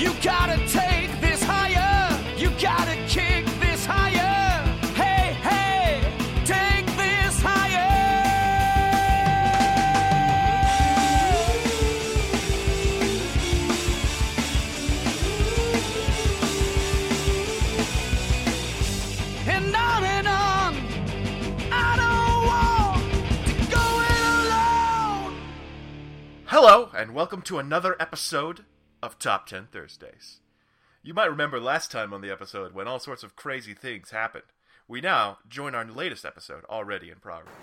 You gotta take this higher. You gotta kick this higher. Hey, hey, take this higher. And on and on. I don't want to go it alone. Hello, and welcome to another episode of Top 10 Thursdays. You might remember last time on the episode when all sorts of crazy things happened. We now join our latest episode, already in progress.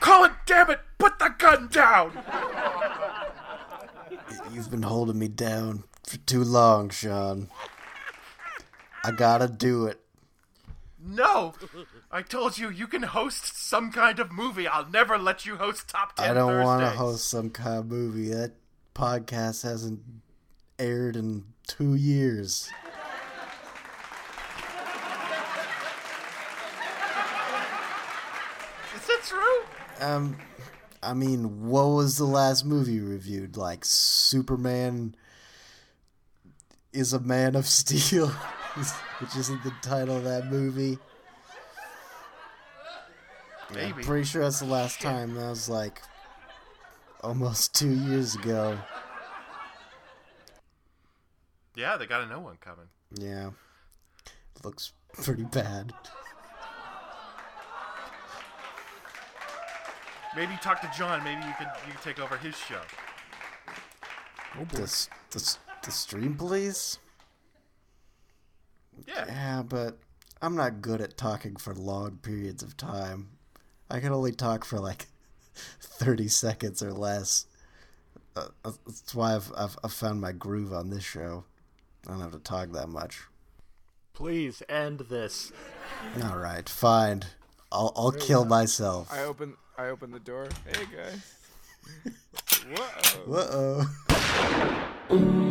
Colin, damn it! Put the gun down! You've been holding me down for too long, Sean. I gotta do it. No! I told you, you can host some kind of movie. I'll never let you host Top 10 I don't want to host some kind of movie. That podcast hasn't aired in two years. Is that true? Um, I mean, what was the last movie you reviewed? Like Superman is a Man of Steel, which isn't the title of that movie. Maybe. Pretty sure that's the last time. That was like almost two years ago. Yeah, they got a new one coming. Yeah. Looks pretty bad. Maybe talk to John. Maybe you could you could take over his show. The, s- the, the stream police? Yeah. Yeah, but I'm not good at talking for long periods of time. I can only talk for like 30 seconds or less. Uh, uh, that's why I've, I've, I've found my groove on this show. I don't have to talk that much. Please end this. All right, fine. I'll, I'll kill myself. I open I open the door. Hey guys. Whoa. Uh-oh.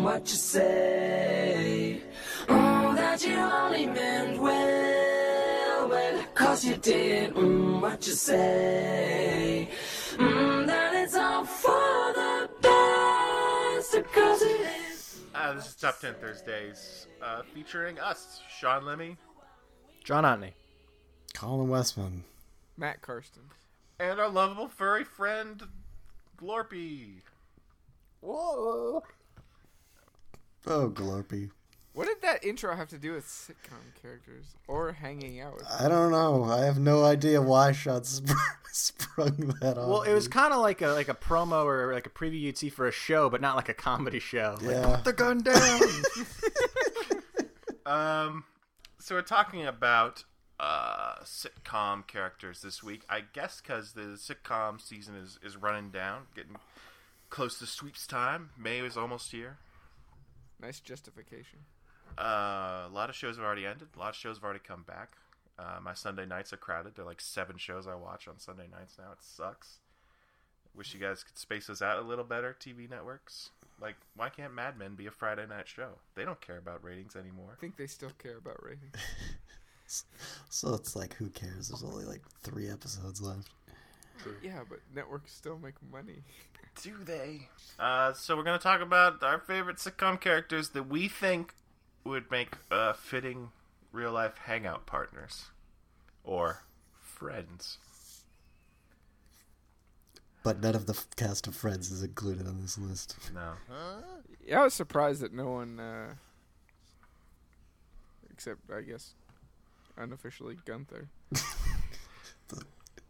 What you say? Oh, that you only meant well, well, cause you did. Mm, what you say? Mm, that it's all for the best, cause it is. Uh, this is Top 10 Thursdays, uh, featuring us, Sean Lemmy, John Otney. Colin Westman. Matt Karsten. and our lovable furry friend, Glorpy. Whoa. Oh, Glorpy. What did that intro have to do with sitcom characters or hanging out with? I don't know. I have no idea why Sean sp- sprung that on. Well, it was kind of like a like a promo or like a preview you'd see for a show, but not like a comedy show. Like, Yeah. Put the gun down. Um, so we're talking about uh, sitcom characters this week. I guess because the sitcom season is, is running down, getting close to sweeps time. May is almost here. Nice justification. Uh, a lot of shows have already ended. A lot of shows have already come back. Uh, my Sunday nights are crowded. There are like seven shows I watch on Sunday nights now. It sucks. Wish you guys could space us out a little better, TV networks. Like, why can't Mad Men be a Friday night show? They don't care about ratings anymore. I think they still care about ratings. So it's like, who cares? There's only like three episodes left. yeah, but networks still make money. Do they? Uh, so we're gonna talk about our favorite sitcom characters that we think would make uh, fitting real life hangout partners or friends. But none of the f- cast of Friends is included on this list. No. Yeah, I was surprised that no one, uh, except I guess unofficially Gunther.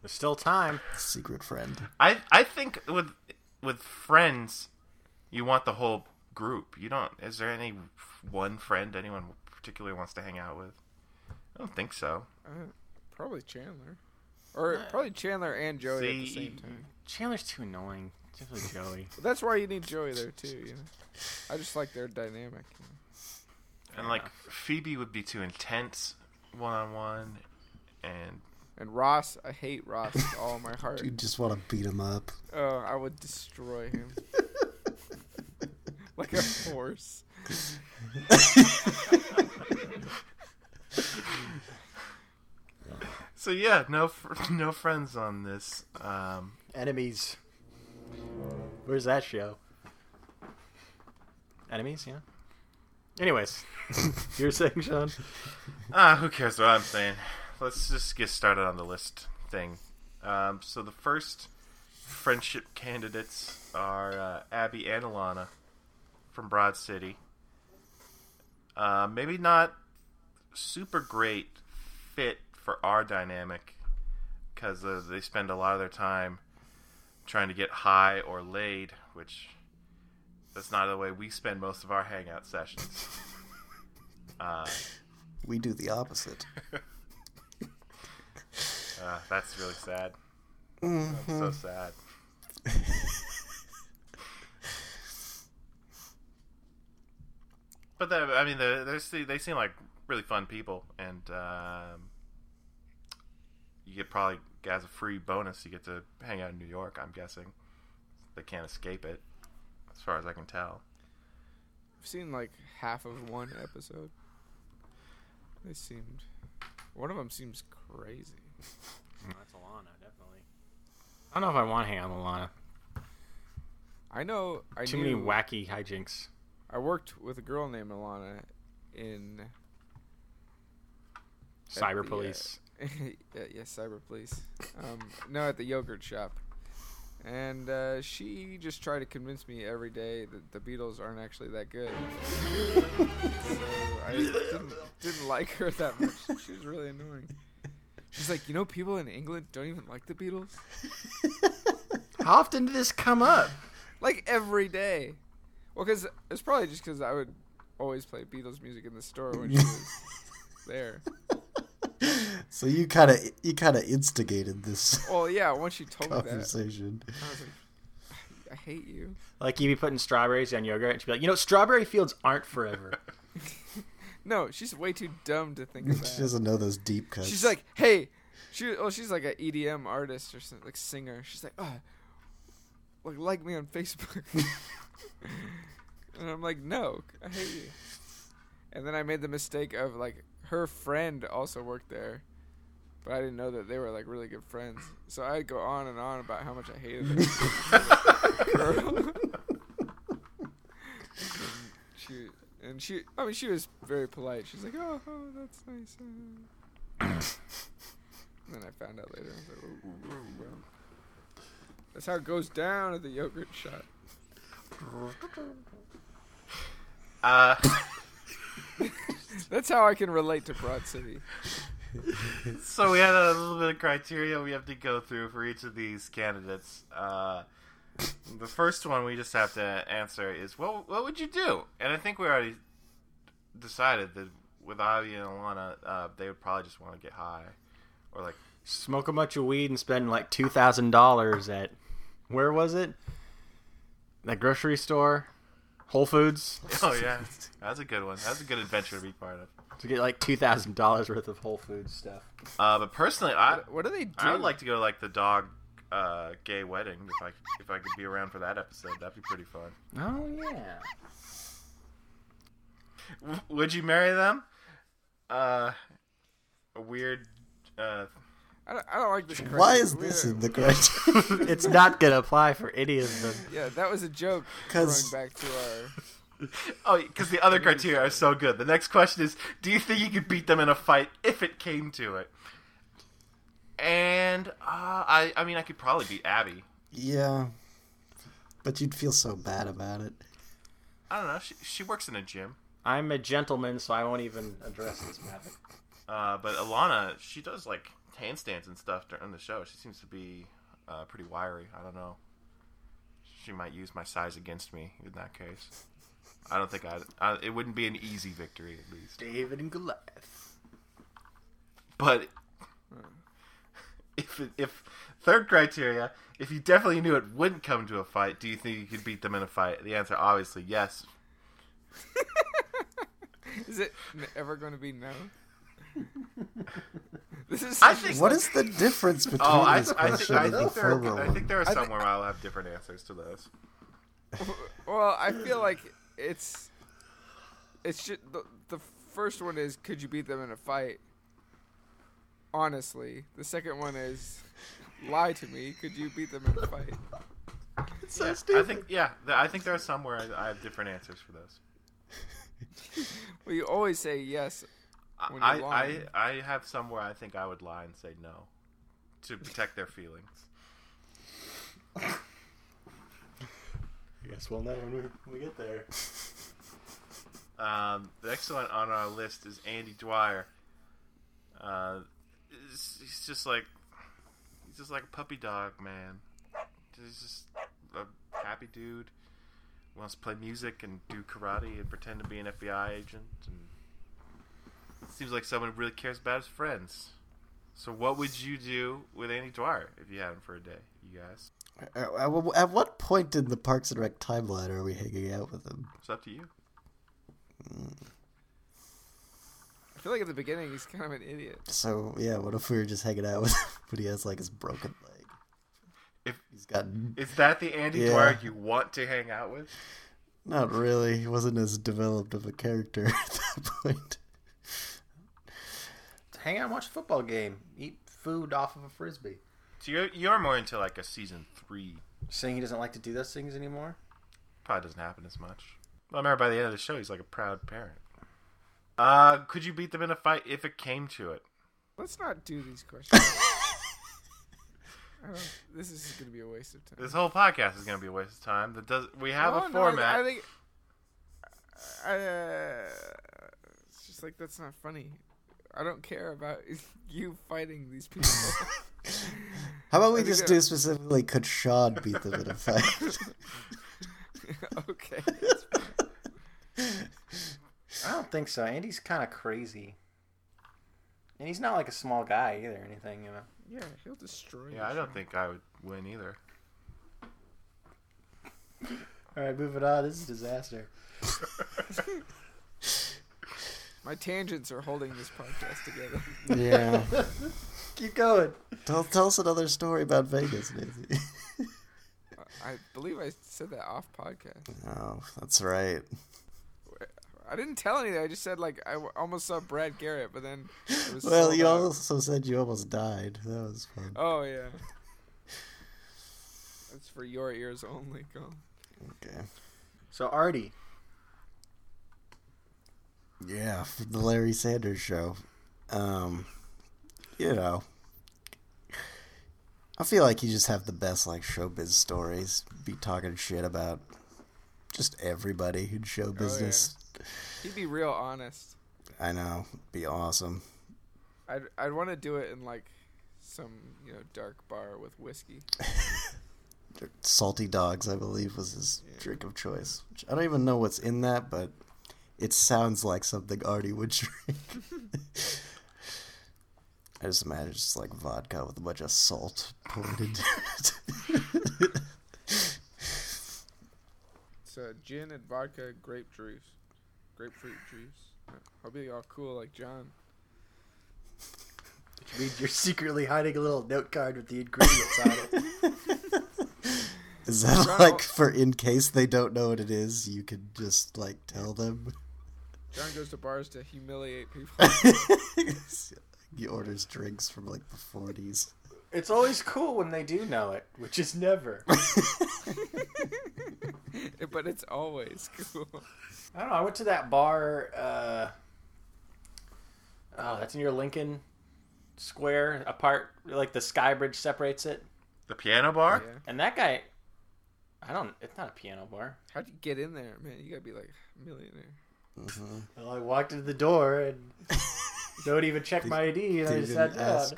There's still time. Secret friend. I I think with with friends, you want the whole group. You don't. Is there any one friend anyone particularly wants to hang out with? I don't think so. Uh, probably Chandler, or probably Chandler and Joey at the same time. Chandler's too annoying. Definitely Joey. But that's why you need Joey there too. You know, I just like their dynamic. You know? And like Phoebe would be too intense one on one, and And Ross, I hate Ross with all my heart. You just want to beat him up. Oh, I would destroy him like a horse. so yeah, no fr- no friends on this. Um, Enemies. Where's that show? enemies. Yeah. Anyways, you're saying, Sean? Ah, who cares what I'm saying? Let's just get started on the list thing. Um, so the first friendship candidates are uh, Abby and Alana from Broad City. Uh, maybe not super great fit for our dynamic because uh, they spend a lot of their time trying to get high or laid, which that's not the way we spend most of our hangout sessions. Uh, We do the opposite. Uh, that's really sad. I'm so sad. but the, I mean, the, they're, they seem like really fun people, and um, you get probably as a free bonus, you get to hang out in New York. I'm guessing they can't escape it, as far as I can tell. I've seen like half of one episode. They seemed. One of them seems crazy. That's Alana, definitely. I don't know if I want to hang out with Alana. I know. I Too knew, many wacky hijinks. I worked with a girl named Alana in Cyber the, uh, police. yeah, yeah, cyber police. Um, no, at the yogurt shop, and uh, she just tried to convince me every day that the Beatles aren't actually that good. so I didn't, didn't like her that much. She was really annoying. She's like, you know, people in England don't even like the Beatles. How often did this come up? Like every day. Well, because it's probably just because I would always play Beatles music in the store when she was there. So you kind of you kind of instigated this Well, yeah. Once she told me that, conversation. I was like, I hate you. Like you'd be putting strawberries on yogurt, and she'd be like, "You know, strawberry fields aren't forever." No, she's way too dumb to think of She doesn't know those deep cuts. She's like, hey, she, oh, she's like an EDM artist or something, like singer. She's like, oh, like like me on Facebook. and I'm like, no, I hate you. And then I made the mistake of like her friend also worked there, but I didn't know that they were like really good friends. So I'd go on and on about how much I hated her. She and she, I mean, she was very polite. She's like, "Oh, oh that's nice." uh." and then I found out later. I was like, "Ooh, ooh, ooh, well." That's how it goes down at the yogurt shop. Uh, That's how I can relate to Broad City. so we had a little bit of criteria we have to go through for each of these candidates. Uh, the first one we just have to answer is what what would you do? And I think we already decided that with Abby and Alana, uh, they would probably just want to get high, or like Smoke a bunch of weed and spend like two thousand dollars at where was it? That grocery store, Whole Foods, oh yeah, that's a good one. That's a good adventure to be part of. to get like two thousand dollars worth of Whole Foods stuff. Uh, but personally, I What, what do they do? I would like to go to like the dog uh, gay wedding if I if I could be around for that episode. That'd be pretty fun. Oh yeah. W- would you marry them? Uh, a weird. Uh, I don't, I don't like this. Why is this in the criteria? it's not gonna apply for any of them. Yeah, that was a joke. 'Cause- Going back to our. oh, because the other criteria are so good. The next question is: Do you think you could beat them in a fight if it came to it? And uh, I, I mean, I could probably beat Abby. yeah, but you'd feel so bad about it. I don't know. She, she works in a gym. I'm a gentleman, so I won't even address this matter. Uh, but Alana, she does like handstands and stuff during the show. She seems to be uh, pretty wiry. I don't know. She might use my size against me in that case. I don't think I'd, I. It wouldn't be an easy victory, at least. David and Goliath. But if it, if third criteria, if you definitely knew it wouldn't come to a fight, do you think you could beat them in a fight? The answer, obviously, yes. Is it ever going to be no? this is. I think- What is the difference oh, between Oh, I, this I, think, question I, and the think there, I think there are I some where I'll have different answers to those. Well, I feel like it's. It's just the, the first one is could you beat them in a fight? Honestly, the second one is lie to me. Could you beat them in a fight? so yeah, stupid. I think yeah, th- I think there are some where I, I have different answers for those. Well, you always say yes. When I, you're I lying. I have somewhere I think I would lie and say no to protect their feelings. I guess we'll know when we, when we get there. Um, the next one on our list is Andy Dwyer. Uh, he's, he's just like he's just like a puppy dog, man. He's just a happy dude. Wants to play music and do karate and pretend to be an FBI agent. And seems like someone who really cares about his friends. So, what would you do with Andy Dwyer if you had him for a day, you guys? At, at- at what point in the Parks and Rec timeline are we hanging out with him? It's up to you. Hmm. I feel like at the beginning he's kind of an idiot. So yeah, what if we were just hanging out with him, but he has like his broken leg? If He's got is that the Andy Yeah. Dwyer you want to hang out with? not really. He wasn't as developed of a character at that point. Hang out and watch a football game. Eat food off of a frisbee. So you're you're more into like a season three. Saying he doesn't like to do those things anymore. Probably doesn't happen as much. Well, I remember by the end of the show, he's like a proud parent. Uh, could you beat them in a fight if it came to it? Let's not do these questions. I this is going to be a waste of time. This whole podcast is going to be a waste of time. That does we have No, a no, I- format? I, think. I, uh, it's just like that's not funny. I don't care about you fighting these people. How about we just that- do specifically? Could Sean beat them in a fight? okay. I don't think so. Andy's kind of crazy. And he's not like a small guy either or anything, you know. Yeah, he'll destroy. yeah, I don't think I would win either. All right, moving on. This is a disaster. My tangents are holding this podcast together. yeah. Keep going. Tell tell us another story about Vegas, Nancy. I believe I said that off podcast. oh, that's right. I didn't tell anything. I just said like I almost saw Brad Garrett, but then it was Well, you out. also said you almost died. That was fun. Oh yeah. That's for your ears only. Go. Okay. So Artie, Yeah, the Larry Sanders Show. Um, you know, I feel like you just have the best like showbiz stories. Be talking shit about just everybody in show business. He'd be real honest. I know, be awesome. I'd I'd want to do it in like some you know dark bar with whiskey. Salty dogs, I believe, was his Yeah. drink of choice. Which I don't even know what's in that, but it sounds like something Artie would drink. I just imagine it's just like vodka with a bunch of salt poured into it. It's uh, gin and vodka, grape juice, grapefruit juice. I'll be all cool like John. which means you're secretly hiding a little note card with the ingredients on it. Is that John, like for in case they don't know what it is, you can just like tell them? John goes to bars to humiliate people. he orders drinks from like the 40s. It's always cool when they do know it, which is never. but it's always cool. I don't know. I went to that bar. Uh, oh, that's near Lincoln Square, apart like the Sky Bridge separates it. The piano bar? Yeah. And that guy, I don't. It's not a piano bar. How'd you get in there, man? You gotta be like a millionaire. Mhm. Well, I walked into the door and don't even check my ID, and I just sat down. ask.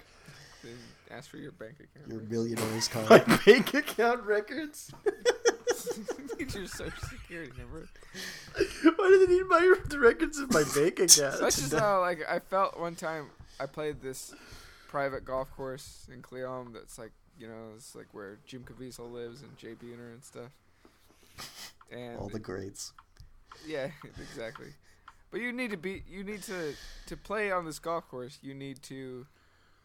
Ask for your bank account. Your right? millionaire's My bank account records. Need your social security number. Why do they need my the records of my bank account? That's just how like I felt one time. I played this private golf course in Cle Elum. That's like you know, it's like where Jim Caviezel lives and Jay Buhner and stuff. And All the greats. Yeah, exactly. But you need to be you need to to play on this golf course. You need to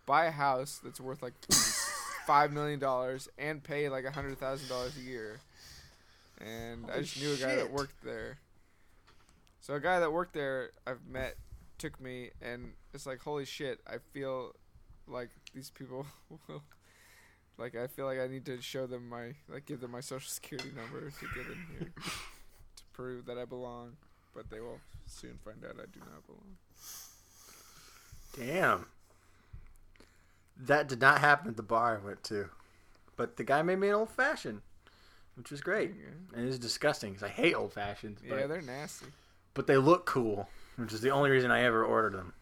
buy a house that's worth like five million dollars and pay like a hundred thousand dollars a year. And I just knew a guy that worked there. So a guy that worked there I've met took me and it's like holy shit, I feel like these people will Like I feel like I need to show them my like give them my social security number to get in here prove that I belong. But they will soon find out I do not belong. Damn. That did not happen at the bar I went to. But the guy made me an old fashioned, which was great. Yeah, And it was disgusting because I hate old fashions. But, yeah they're nasty. but they look cool, which is the only reason I ever ordered them.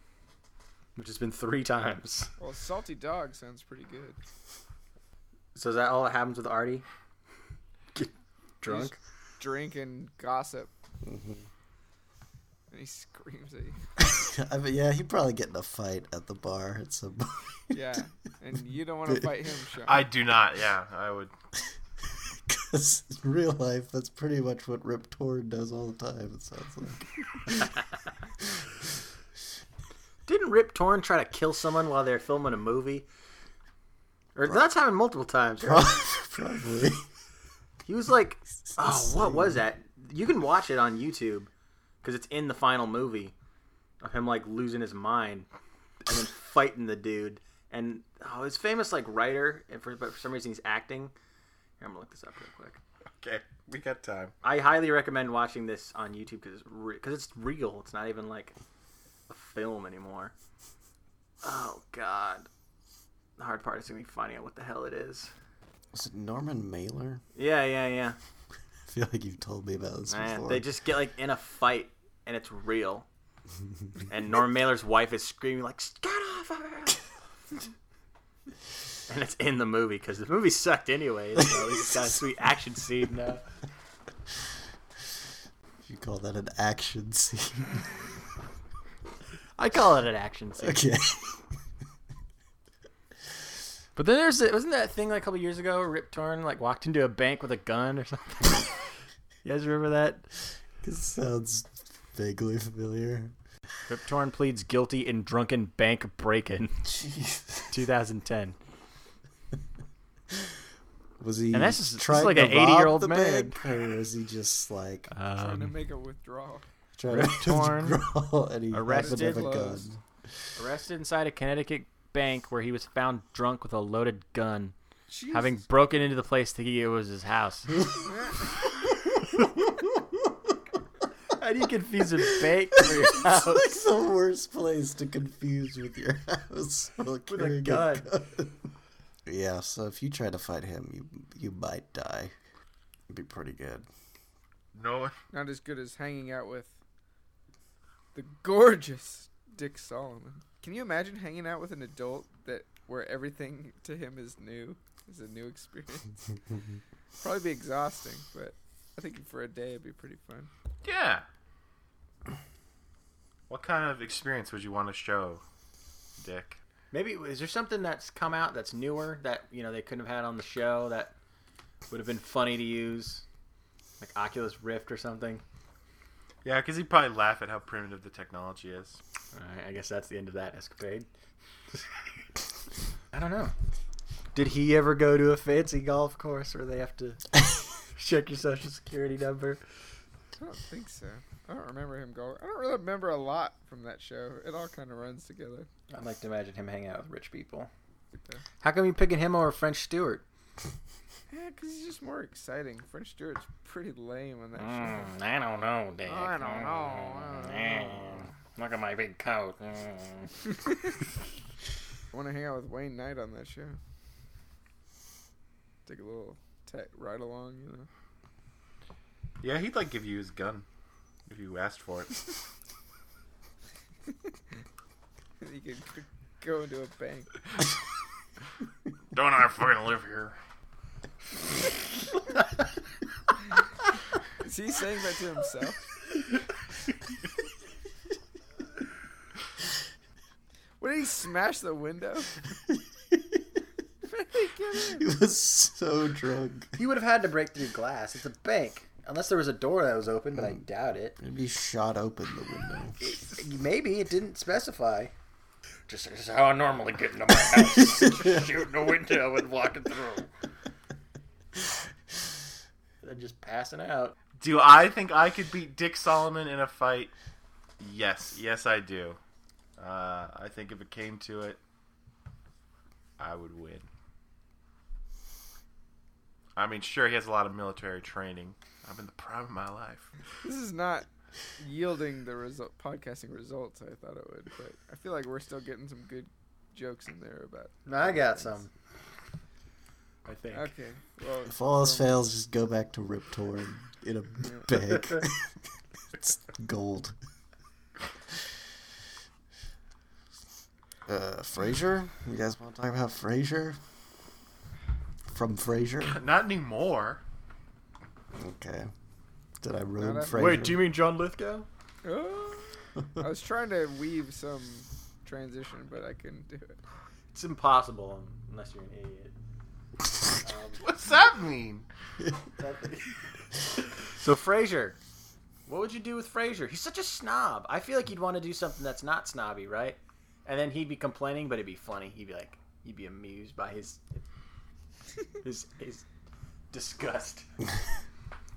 Which has been three times. Well, salty dog sounds pretty good. So is that all that happens with Artie? Get drunk? Drink and gossip, Mhm. and he screams at you. I mean, yeah, he'd probably get in a fight at the bar at some point. Yeah, and you don't want to fight him, Sean. I do not. Yeah, I would. Because in real life, that's pretty much what Rip Torn does all the time. It sounds like. Didn't Rip Torn try to kill someone while they're filming a movie? Or that's happened multiple times. Right? Probably. He was like, oh, what was that? You can watch it on YouTube because it's in the final movie of him like losing his mind and then fighting the dude. And oh, his famous like writer, and for, but for some reason he's acting. Here, I'm gonna look this up real quick. Okay, we got time. I highly recommend watching this on YouTube because it's re- cause it's real. It's not even like a film anymore. Oh God, the hard part is gonna be finding out what the hell it is. Was it Norman Mailer? Yeah, yeah, yeah. I feel like you've told me about this Man, before. they just get like in a fight and it's real. and Norman Mailer's wife is screaming like, "Get off her!" and it's in the movie because the movie sucked anyway. So it's got a sweet action scene now. You call that an action scene? I call it an action scene. okay. But then there's wasn't that thing like a couple years ago? Rip Torn like walked into a bank with a gun or something. you guys remember that? This sounds vaguely familiar. Rip Torn pleads guilty in drunken bank break-in, Jeez. 2010. Was he And that's just, trying like to an 80-year-old the man. bank, or is he just like trying to Um, make a withdrawal. trying Rip to Torn, withdraw and he arrested, happened a gun? arrested inside a Connecticut bank where he was found drunk with a loaded gun, Jesus. having broken into the place thinking it was his house. How do you confuse a bank for your It's house? like the worst place to confuse with your house while a carrying gun. Yeah, so if you try to fight him, you you might die. It'd be pretty good. No. Not as good as hanging out with the gorgeous Dick Solomon. Can you imagine hanging out with an adult that where everything to him is new? Is a new experience. Probably be exhausting, but I think for a day it'd be pretty fun. Yeah. What kind of experience would you want to show, Dick? Maybe is there something that's come out that's newer that you know they couldn't have had on the show that would have been funny to use, like Oculus Rift or something. Yeah, because he'd probably laugh at how primitive the technology is. All right, I guess that's the end of that escapade. I don't know. Did he ever go to a fancy golf course where they have to check your social security number? I don't think so. I don't remember him going. I don't really remember a lot from that show. It all kind of runs together. I'd like to imagine him hanging out with rich people. Okay. How come you're picking him over French Stewart? Yeah, because he's just more exciting. French Stewart's pretty lame on that show. Mm, I don't know, Dick. I don't know. I don't Mm, know. Look at my big coat. Mm. I want to hang out with Wayne Knight on that show. Take a little tech ride along, you know. Yeah, he'd like give you his gun if you asked for it. you could go into a bank. Don't I fucking live here? Is he saying that to himself? What did he smash the window? He get He in? was so drunk. He would have had to break through glass. It's a bank. Unless there was a door that was open, but I mm. doubt it. Maybe he shot open the window. Maybe it didn't specify. Just this is how I normally get into my house. Shooting a window and walking through. Then just passing out. Do I think I could beat Dick Solomon in a fight? Yes, yes, I do. Uh, I think if it came to it, I would win. I mean, sure, he has a lot of military training. I'm in the prime of my life. This is not yielding the result, podcasting results I thought it would, but I feel like we're still getting some good jokes in there about. I got some. I think. Okay, well, If all else well, fails, just go back to Rip Torn in a bag. it's gold. Uh, Frasier? You guys want to talk about Frasier? From Frasier? Not anymore. Okay. Did I ruin Not Frasier? Wait, do you mean John Lithgow? Oh. I was trying to weave some transition, but I couldn't do it. It's impossible unless you're an idiot. Um, What's that mean? so Frasier, what would you do with Frasier? He's such a snob. I feel like he'd want to do something that's not snobby, right? And then he'd be complaining, but it'd be funny. He'd be like, you'd be amused by his his his disgust.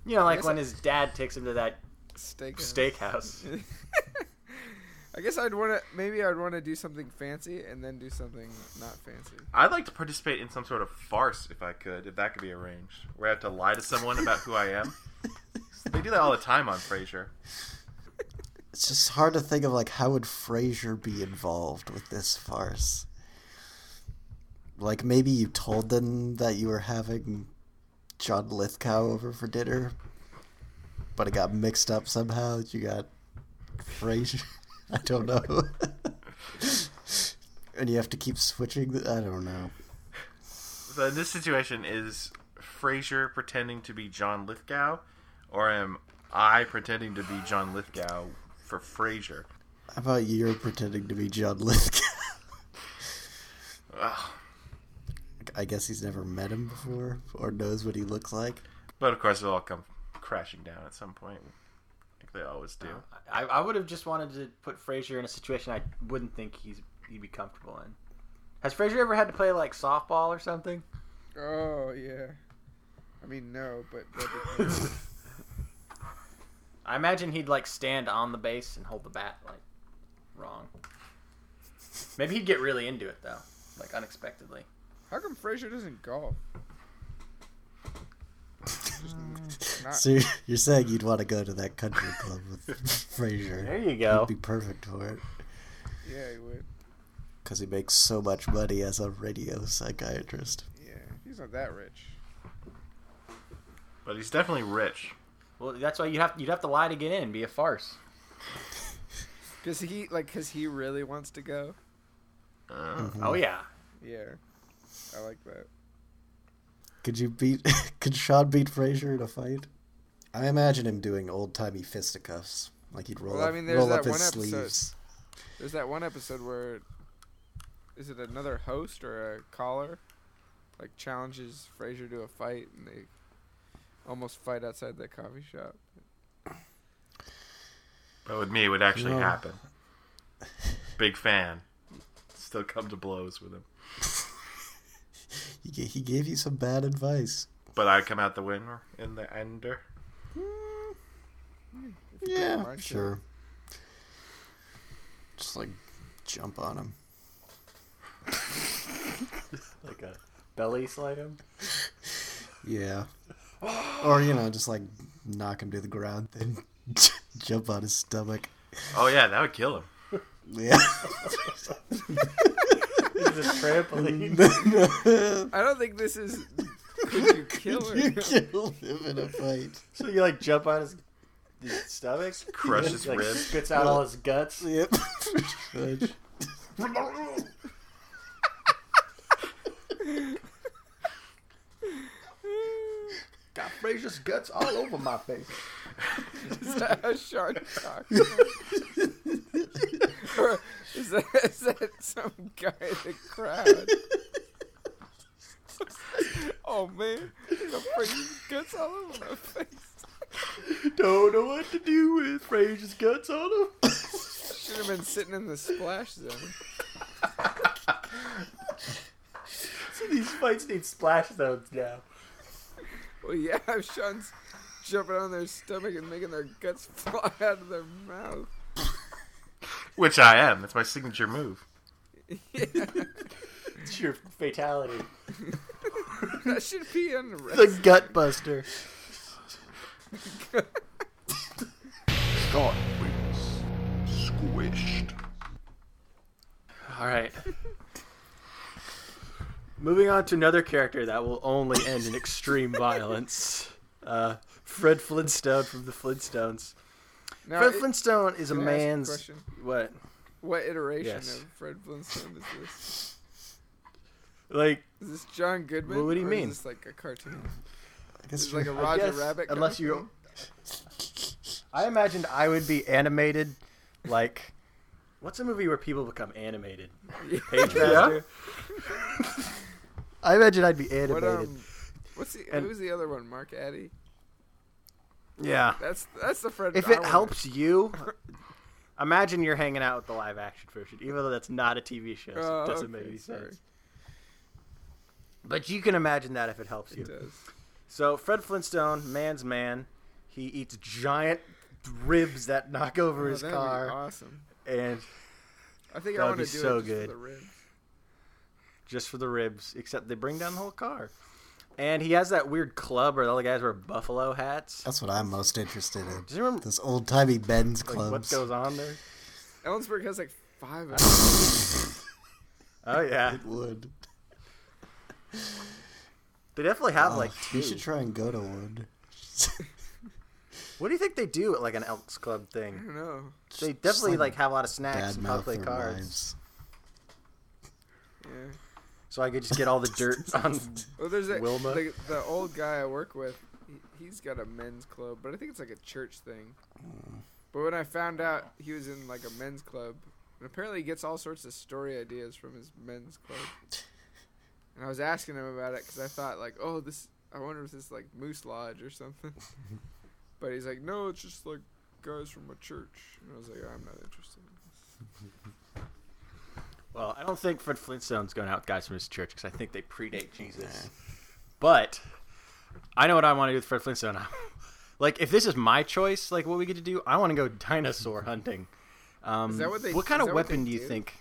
You know, like when I- his dad takes him to that Steak. steakhouse. I guess I'd want to. Maybe I'd want to do something fancy and then do something not fancy. I'd like to participate in some sort of farce if I could, if that could be arranged. Where I have to lie to someone about who I am. They do that all the time on Frasier. It's just hard to think of like how would Frasier be involved with this farce. Like maybe you told them that you were having John Lithgow over for dinner, but it got mixed up somehow. You got Frasier. I don't know. and you have to keep switching. The, I don't know. So in this situation, is Frasier pretending to be John Lithgow, or am I pretending to be John Lithgow for Frasier? How about you're pretending to be John Lithgow? Ugh. I guess he's never met him before or knows what he looks like. But of course, it'll all come crashing down at some point, like they always do. I, I would have just wanted to put Frasier in a situation I wouldn't think he's he'd be comfortable in. Has Frasier ever had to play like softball or something? Oh yeah. I mean no, but that'd be cool. I imagine he'd like stand on the base and hold the bat like wrong. Maybe he'd get really into it though, like unexpectedly. how come Frasier doesn't golf? Not- So you're, you're saying you'd want to go to that country club with Frasier? There you go. He'd be perfect for it yeah, he would. because he makes so much money as a radio psychiatrist. Yeah, he's not that rich. But he's definitely rich. Well, that's why you have you'd have to lie to get in, and be a farce. Cause he like, cause he really wants to go. Uh, Oh yeah. Yeah, I like that. Could you beat? could Sean beat Frasier in a fight? I imagine him doing old timey fisticuffs, like he'd roll Well, I up, mean, roll that up his one episode- sleeves. There's that one episode where, is it another host or a caller, like challenges Frasier to a fight, and they almost fight outside the coffee shop. but with me, it would actually No. happen. Big fan. Still come to blows with him. He, ga- he gave you some bad advice. But I come out the winner in the ender. If you put your Yeah, mind to it. sure. Just like jump on him. Like a belly slam. Yeah. or you know, just like knock him to the ground, then jump on his stomach. Oh yeah, that would kill him. Yeah. It's a trampoline. I don't think this is. Could you kill her? you kill him in a fight. so you like jump on his, his stomach, Crush his like, ribs. spits out all his guts. Yep. Got Frasier's guts all over my face. Is that a shark talks? or is that, is that some guy in the crowd? oh man, a freaking guts all over my face. Don't know what to do with Frasier's guts on him. Should have been sitting in the splash zone. so these fights need splash zones now. Well, yeah, if Sean's jumping on their stomach and making their guts fly out of their mouth. Which I am. That's my signature move. Yeah. It's your fatality. that should be on the the gut buster. Scott wins. Squished. All right. Moving on to another character that will only end in extreme violence. Uh, Fred Flintstone from the Flintstones. Now, Fred it- Flintstone is a can I ask a man's question? what? What iteration Yes. of Fred Flintstone is this? Like Is this John Goodman? Well, what do you or mean? Is this like a cartoon? I guess Is like a Roger guess Rabbit? Unless you. I imagined I would be animated, like, what's a movie where people become animated? Pagemaster. I imagine I'd be animated. What um? What's the And- who's the other one? Mark Addy. yeah. That's that's the Fred. If it wanna- helps you, imagine you're hanging out with the live action version, even though that's not a TV show. So Oh, it doesn't okay, make any sorry. sense. But you can imagine that if it helps you. Does. So Fred Flintstone, man's man, he eats giant ribs that knock over Oh, his car, awesome. and I think That I want to do so it good. for the ribs. Just for the ribs. Except they bring down the whole car, and he has that weird club where all the guys wear buffalo hats. That's what I'm most interested in. Do you remember This old timey Ben's like, clubs. what goes on there? Ellensburg has like five. Oh yeah, It would. they definitely have Oh, like two. you should try and go to one. What do you think they do at like an Elks Club thing? I don't know. They definitely like like have a lot of snacks and how play cards. wives. Yeah. So I could just get all the dirt on. Well, there's a, Wilma? The, the old guy I work with. He, he's got a men's club, but I think it's like a church thing. Hmm. But when I found out he was in like a men's club, and apparently he gets all sorts of story ideas from his men's club. And I was asking him about it because I thought like, oh, this. I wonder if this is like Moose Lodge or something. but he's like, no, it's just like guys from a church. And I was like, I'm not interested. Well, I don't think Fred Flintstone's going out with guys from his church because I think they predate Jesus. But I know what I want to do with Fred Flintstone. like, if this is my choice, like what we get to do, I want to go dinosaur hunting. Um, Is that what they- What kind is of that weapon do you do? think?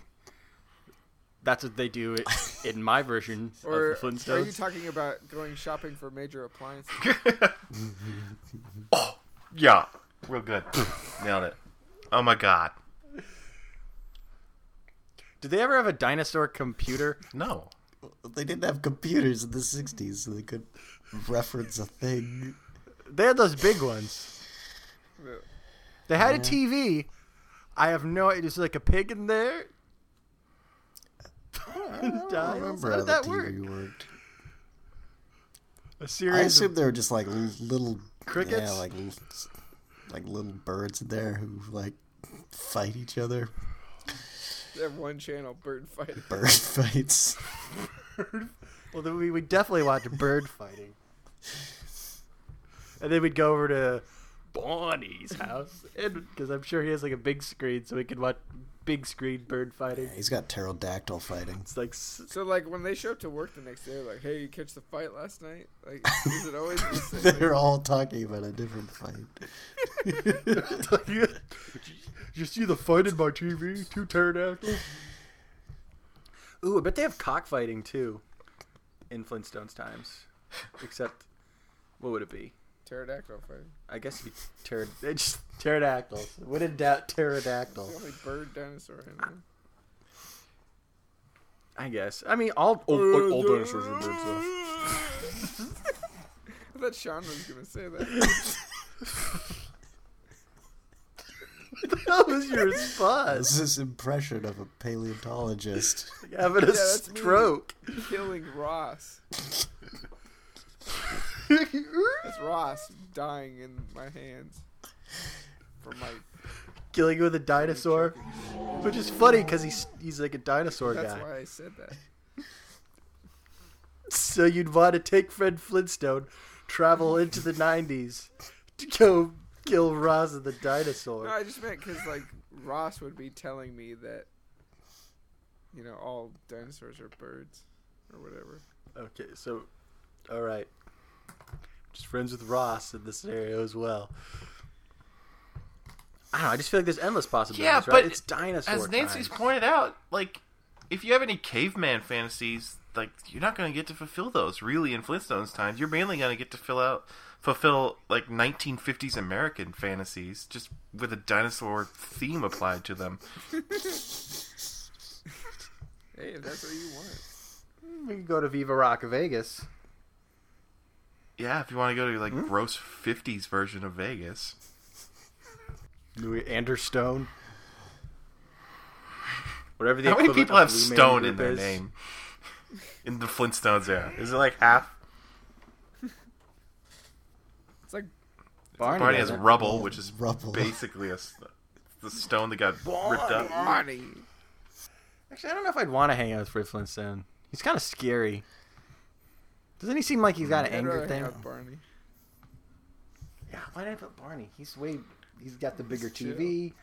That's what they do i- in my version Or of the are you talking about going shopping for major appliances? oh, yeah. Real good. Nailed it. Oh my god. Did they ever have a dinosaur computer? No. They didn't have computers in the 60s, so they could reference a thing. They had those big ones. They had a TV. I have no idea. There's like a pig in there. I don't remember How how the that TV work? worked. A I series I assume of they were just like little Crickets? Yeah, like like little birds in there who like fight each other. They have one channel, bird fighting. Bird fights. Well, then we would definitely watch bird fighting. And then we'd go over to Barney's house, because I'm sure he has like a big screen, so we can watch big screen bird fighting. He's got pterodactyl fighting. It's like So like when they show up to work the next day, like, hey, you catch the fight last night? Like, is it always the same? They're all talking about a different fight. Did you see the fight in my TV? Two pterodactyls. Ooh, I bet they have cockfighting too, in Flintstones times. Except, what would it be? Pterodactyl fighting. I guess it'd be it's just pterodactyls. When in doubt, pterodactyl. The only bird dinosaur in there. I guess. I mean, all all, all, all dinosaurs are birds, though. I thought Sean was gonna say that. that was your This response. is impression of a paleontologist. Having a that's me. stroke. Killing Ross. It's Ross dying in my hands. From my. Killing with a dinosaur, which is funny because he's he's like a dinosaur That's guy. That's why I said that. So you'd want to take Fred Flintstone, travel into the '90s to go kill Ross the dinosaur. No, I just meant because like Ross would be telling me that. You know, all dinosaurs are birds, or whatever. Okay, so all right, just friends with Ross in this scenario as well. I don't know. I just feel like there's endless possibilities. Yeah, right? but it's dinosaur. As Nancy's time. pointed out, like, if you have any caveman fantasies, like you're not going to get to fulfill those really in Flintstones times. You're mainly going to get to fill out fulfill like 1950s American fantasies just with a dinosaur theme applied to them. Hey, if that's what you want. We can go to Viva Rock Vegas. Yeah, if you want to go to like hmm? gross 50s version of Vegas. Louis Anderstone. Whatever the How many people have Stone in their is. name? In the Flintstones era. Is it like half? It's like Barney, Barney has rubble, which is Rubble. basically a, s- the stone that got ripped up. Barney. Actually, I don't know if I'd want to hang out with Fred Flintstone. He's kind of scary. Doesn't he seem like he's got an I'd anger thing? out Barney. Yeah, why did I put Barney? He's way. He's got the bigger chill. TV.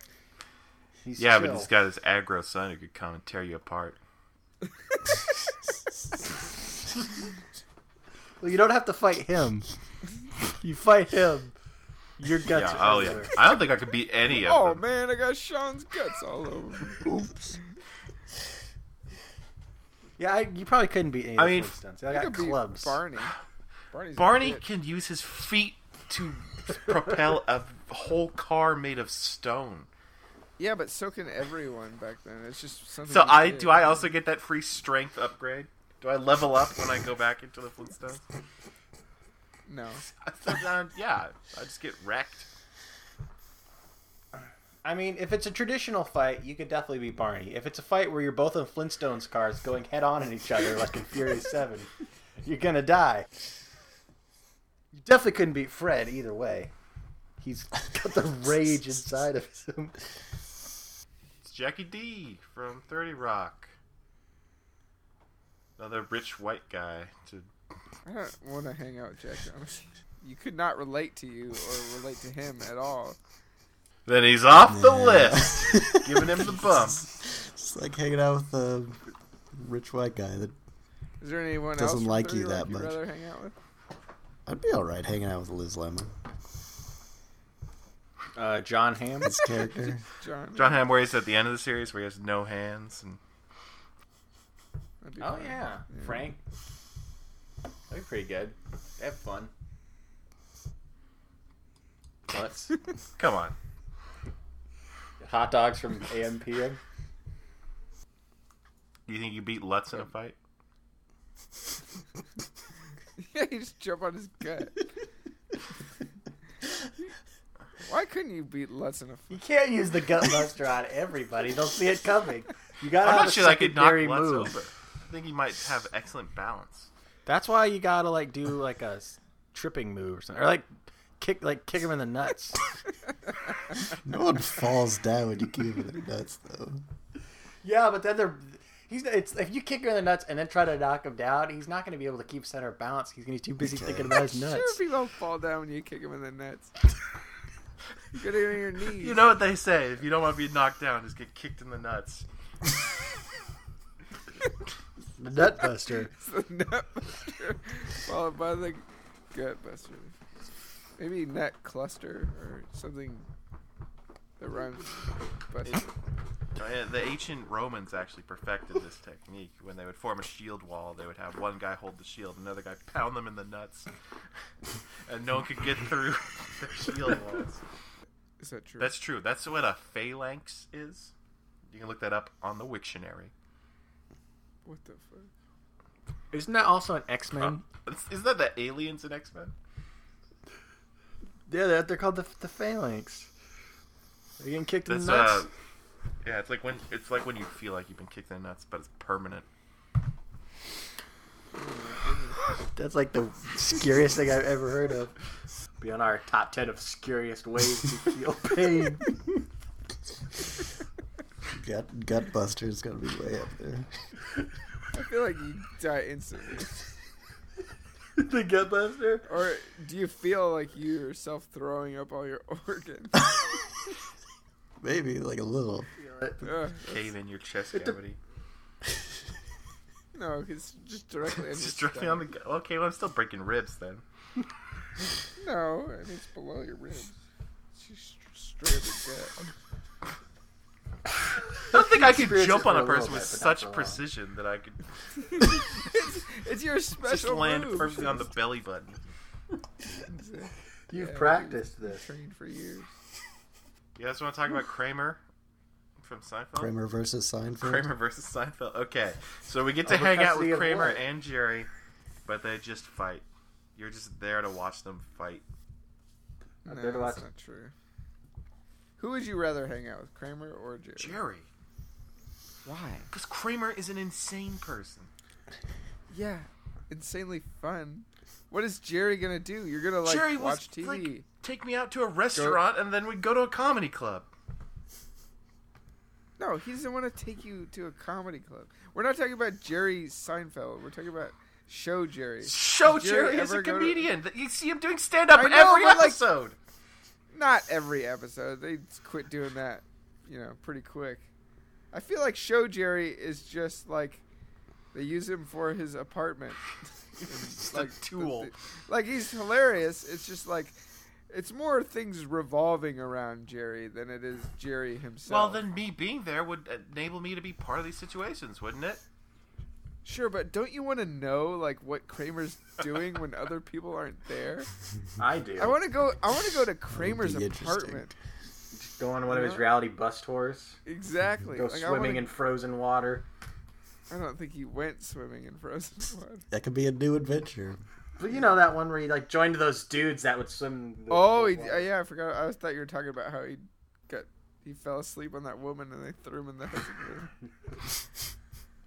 He's Yeah, chill. but he's got his aggro son who could come and tear you apart. Well, you don't have to fight him. you fight him. Your guts. Yeah, are oh yeah. I don't think I could beat any of Oh them. Oh man, I got Sean's guts all over. Oops. Yeah, I, you probably couldn't beat any I of the mean, Flintstones. They I got clubs. Barney. Barney's Barney can use his feet to propel a whole car made of stone. Yeah, but so can everyone back then. It's just something. So I did. do I also get that free strength upgrade? Do I level up when I go back into the Flintstones? No. So then, uh, yeah, I just get wrecked. I mean, if it's a traditional fight, you could definitely beat Barney. If it's a fight where you're both in Flintstones cars going head on at each other like in Furious 7, you're going to die. You definitely couldn't beat Fred either way. He's got the rage inside of him. It's Jackie D from 30 Rock. Another rich white guy to I don't want to hang out with Jack Jones. You could not relate to you or relate to him at all. Then he's off the Yeah. list. Giving him the bump. It's like hanging out with a rich white guy that Is there anyone Doesn't else like you that you'd much. rather hang out with? I'd be all right hanging out with Liz Lemon. Uh, Jon Hamm. His character. Jon. Jon Hamm, where he's at the end of the series, where he has no hands, and Oh, fun. yeah. Frank. That'd be pretty good. They have fun. Let's come on, hot dogs from AMPM. do you think you beat Lutz in a fight? yeah, you just jump on his gut. Why couldn't you beat Lutz in a fight? You can't use the gut buster on everybody. They'll see it coming. You gotta I'm have not a sure I could knock secondary Lutz move. over. I think he might have excellent balance. That's why you gotta like do like a tripping move or something, or like kick like kick him in the nuts. No one falls down when you kick him in the nuts, though. yeah, but then they're he's it's if you kick him in the nuts and then try to knock him down, he's not gonna be able to keep center balance. He's gonna be too busy thinking about his Sure, nuts. people don't fall down when you kick him in the nuts. you get it on your knees. You know what they say: if you don't want to be knocked down, just get kicked in the nuts. The nut buster. It's the nut buster, followed by the gut buster. Maybe net cluster or something that rhymes. with buster. Uh, The ancient Romans actually perfected this technique. When they would form a shield wall, they would have one guy hold the shield, another guy pound them in the nuts, and no one could get through their shield walls. Is that true? That's true. That's what a phalanx is. You can look that up on the Wiktionary. what the fuck? Isn't that also an X Men? Isn't that the aliens in X Men? Yeah, they're, they're called the the phalanx. They're getting kicked in That's the nuts. uh, yeah. It's like when it's like when you feel like you've been kicked in the nuts, but it's permanent. That's like the scariest thing I've ever heard of. Be on our top ten of scariest ways to feel pain. Gut Gutbuster is gonna be way up there. I feel like you die instantly. the gutbuster. Or do you feel like you yourself throwing up all your organs? Maybe like a little. Ugh, Cave in your chest cavity. no, it's just directly on just directly on the. stomach. gu- Okay, well, I'm still breaking ribs then. No, and it's below your ribs. It's just straight up your gut. I don't think I could jump on a a person with bit, but not such precision that I could. It's, it's your Just special land move. perfectly on the belly button. You've Yeah, practiced this. Trained for years. You guys want to talk about Kramer from Seinfeld? Kramer versus Seinfeld. Kramer versus Seinfeld. Okay, so we get to Over hang out with Kramer what? and Jerry, but they just fight. You're just there to watch them fight. No, there to that's watch- not true. Who would you rather hang out with, Kramer or Jerry? Jerry, Why? because Kramer is an insane person. Yeah, insanely fun. What is Jerry gonna do? You're gonna like Jerry was watch TV. like, take me out to a restaurant and then we'd go to a comedy club. No, he doesn't want to take you to a comedy club. We're not talking about Jerry Seinfeld. We're talking about show Jerry. Show Does Jerry Jerry as a go to- comedian. You see him doing stand up in every but, like- episode. Not every episode. They quit doing that, you know, pretty quick. I feel like show Jerry is just like they use him for his apartment. Just a tool. like he's hilarious. It's just like it's more things revolving around Jerry than it is Jerry himself. Well, then me being there would enable me to be part of these situations, wouldn't it? Sure, but don't you want to know like what Kramer's doing when other people aren't there? I do. I want to go. I want to go to Kramer's be interesting. apartment. go on one of his uh-huh. reality bus tours. Exactly. Go Like, swimming wanna- in frozen water. I don't think he went swimming in frozen water. That could be a new adventure. But you know that one where he like joined those dudes that would swim. Oh, he, uh, yeah, I forgot. I was thought you were talking about how he got he fell asleep on that woman and they threw him in the Hudson River.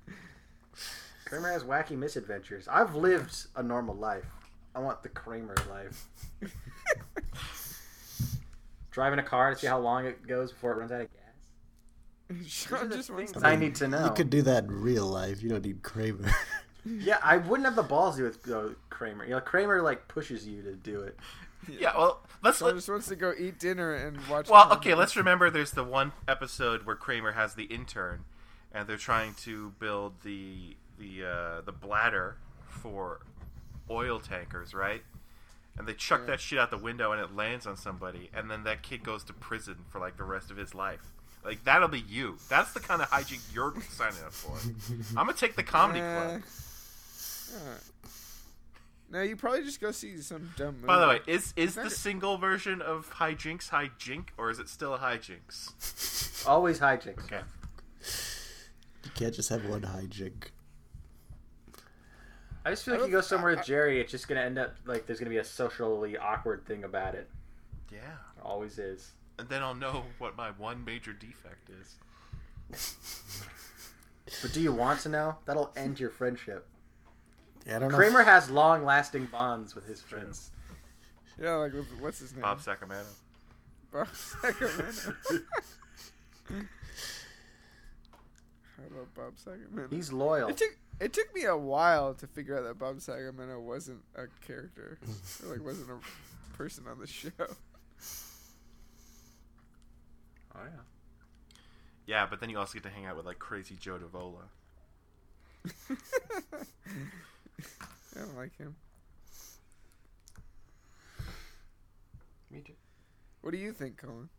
Kramer has wacky misadventures. I've lived a normal life. I want the Kramer life. Driving a car to see how long it goes before it runs out of gas. Sean just wants things to. I need to know. You could do that in real life. You don't need Kramer. Yeah, I wouldn't have the balls to do with uh, Kramer. You know, Kramer like pushes you to do it. Yeah. Well, let's. Sean Let, just wants to go eat dinner and watch. well, comedy. okay. Let's remember. There's the one episode where Kramer has the intern, and they're trying to build the the uh, the bladder for oil tankers, right? And they chuck Yeah. that shit out the window, and it lands on somebody, and then that kid goes to prison for like the rest of his life. Like that'll be you. That's the kind of hijink you're signing up for. I'm gonna take the comedy Uh, club. alright. No, you probably just go see some dumb movie. By the way, is is the single version of hijinks hijink, or is it still a hijinks? Always hijinks. Okay. You can't just have one hijink. I just feel like you go somewhere I- with Jerry, it's just gonna end up like there's gonna be a socially awkward thing about it. Yeah. Always is. And then I'll know what my one major defect is. But do you want to know? That'll end your friendship. Yeah, I don't know. Kramer if- has long-lasting bonds with his friends. yeah, like what's his name? Bob Sacramento. Bob Sacramento. I love Bob Sacramento. He's loyal. It took it took me a while to figure out that Bob Sacramento wasn't a character, or like wasn't a person on the show. Oh yeah. Yeah, but then you also get to hang out with like crazy Joe Davola. I don't like him. Me too. What do you think, Colin?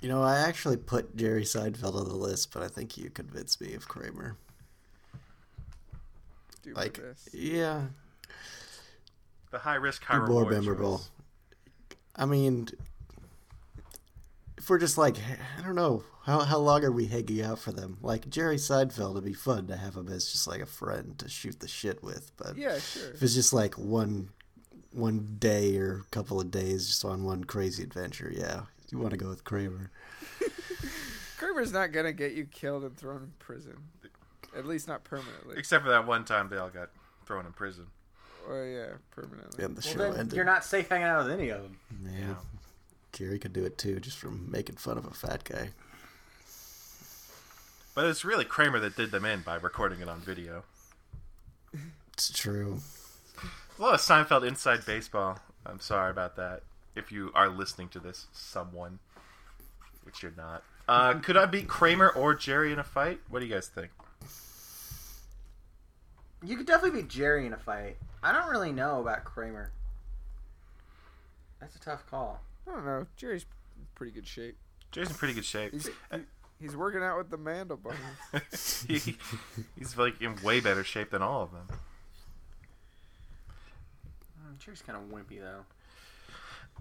You know, I actually put Jerry Seinfeld on the list, but I think you convinced me of Kramer. Do Like, best. yeah, The high risk, high be more memorable. choice. I mean, if we're just like, I don't know, how how long are we hanging out for them? Like Jerry Seinfeld, it'd be fun to have him as just like a friend to shoot the shit with. But Yeah, sure. if it's just like one one day or a couple of days, just on one crazy adventure, yeah, you want to go with Kramer. Kramer's not gonna get you killed and thrown in prison. At least not permanently. Except for that one time they all got thrown in prison. Oh yeah, permanently. And the Well, show then ended. you're not safe hanging out with any of them. yeah. Jerry could do it too, just from making fun of a fat guy. But it's really Kramer that did them in by recording it on video. It's true. A lot of Seinfeld inside baseball. I'm sorry about that. If you are listening to this, someone, which you're not. Uh, could I beat Kramer or Jerry in a fight? What do you guys think? You could definitely beat Jerry in a fight. I don't really know about Kramer. That's a tough call. I don't know. Jerry's in pretty good shape. Jerry's in pretty good shape. He's, Uh, He's working out with the Mandelbaums. he, he's like in way better shape than all of them. Mm, Jerry's kind of wimpy though.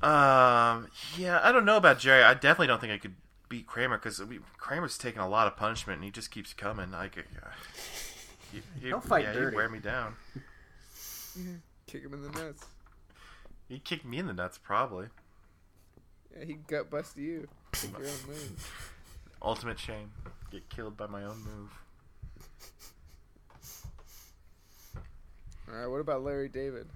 Um, yeah, I don't know about Jerry. I definitely don't think I could beat Kramer because Kramer's taking a lot of punishment and he just keeps coming. Like, uh, he, he, Don't fight yeah, dirty. He'd wear me down. Kick him in the nuts. He'd kick me in the nuts probably. Yeah, he gut bust you. Take your own move. Ultimate shame. Get killed by my own move. All right, what about Larry David?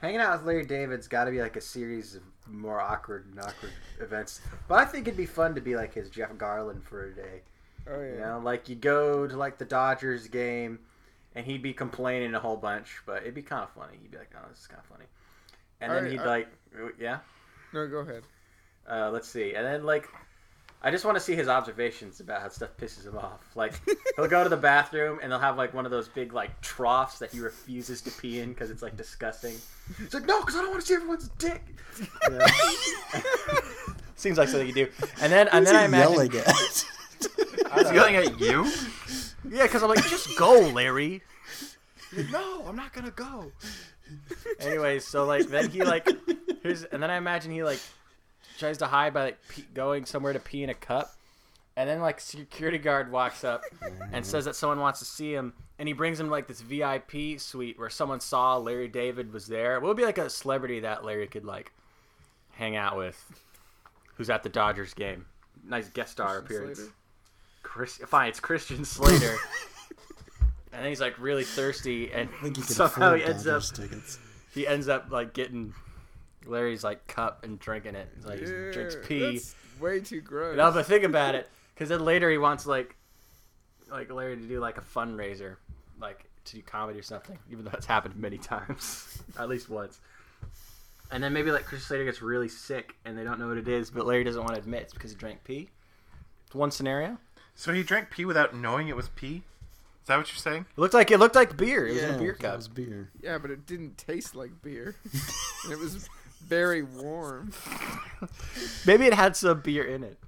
Hanging out with Larry David's got to be like a series of more awkward and awkward events. But I think it'd be fun to be like his Jeff Garlin for a day. Oh yeah. You know, like you go to like the Dodgers game, and he'd be complaining a whole bunch, but it'd be kind of funny. He'd be like, "Oh, this is kind of funny," and then Alright, he'd alright. like, oh, "Yeah." No, go ahead. Uh, let's see. And then like I just want to see his observations about how stuff pisses him off. Like he'll go to the bathroom and they'll have like one of those big like troughs that he refuses to pee in because it's like disgusting. He's like, no, because I don't want to see everyone's dick. You know? Seems like something you do. And then and Who's then I he imagine, yelling at? He's yelling at you? yeah, because I'm like, just go, Larry. Like, no, I'm not gonna go. Anyways, so like then he like here's and then I imagine he like tries to hide by like pee, going somewhere to pee in a cup, and then like security guard walks up and says that someone wants to see him, and he brings him like this VIP suite where someone saw Larry David was there. What would be like a celebrity that Larry could like hang out with, who's at the Dodgers game? Nice guest star Christian appearance. Slater? Chris, fine, it's Christian Slater. and then he's like really thirsty, and I think you can somehow he ends up tickets. he ends up like getting Larry's like cup and drinking it. He's like he drinks pee. That's way too gross. No, but think about it, because then later he wants like like Larry to do like a fundraiser, like to do comedy or something. Even though it's happened many times, at least once. And then maybe like Chris Slater gets really sick and they don't know what it is, but Larry doesn't want to admit it's because he drank pee. It's one scenario. So he drank pee without knowing it was pee? Is that what you're saying? It looked like it looked like beer. It was in a beer That cup. was beer. yeah, but it didn't taste like beer. it was very warm. Maybe it had some beer in it.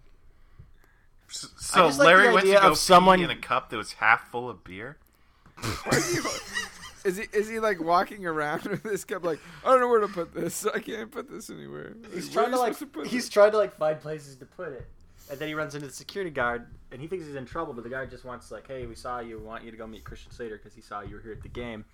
S- So like Larry went to go of someone- pee in a cup that was half full of beer? Is he is he like walking around with this cup like I don't know where to put this. I can't put this anywhere. He's Where trying to like supposed put he's this? trying to like find places to put it, and then he runs into the security guard, and he thinks he's in trouble, but the guy just wants like, hey, we saw you, we want you to go meet Christian Slater because he saw you were here at the game.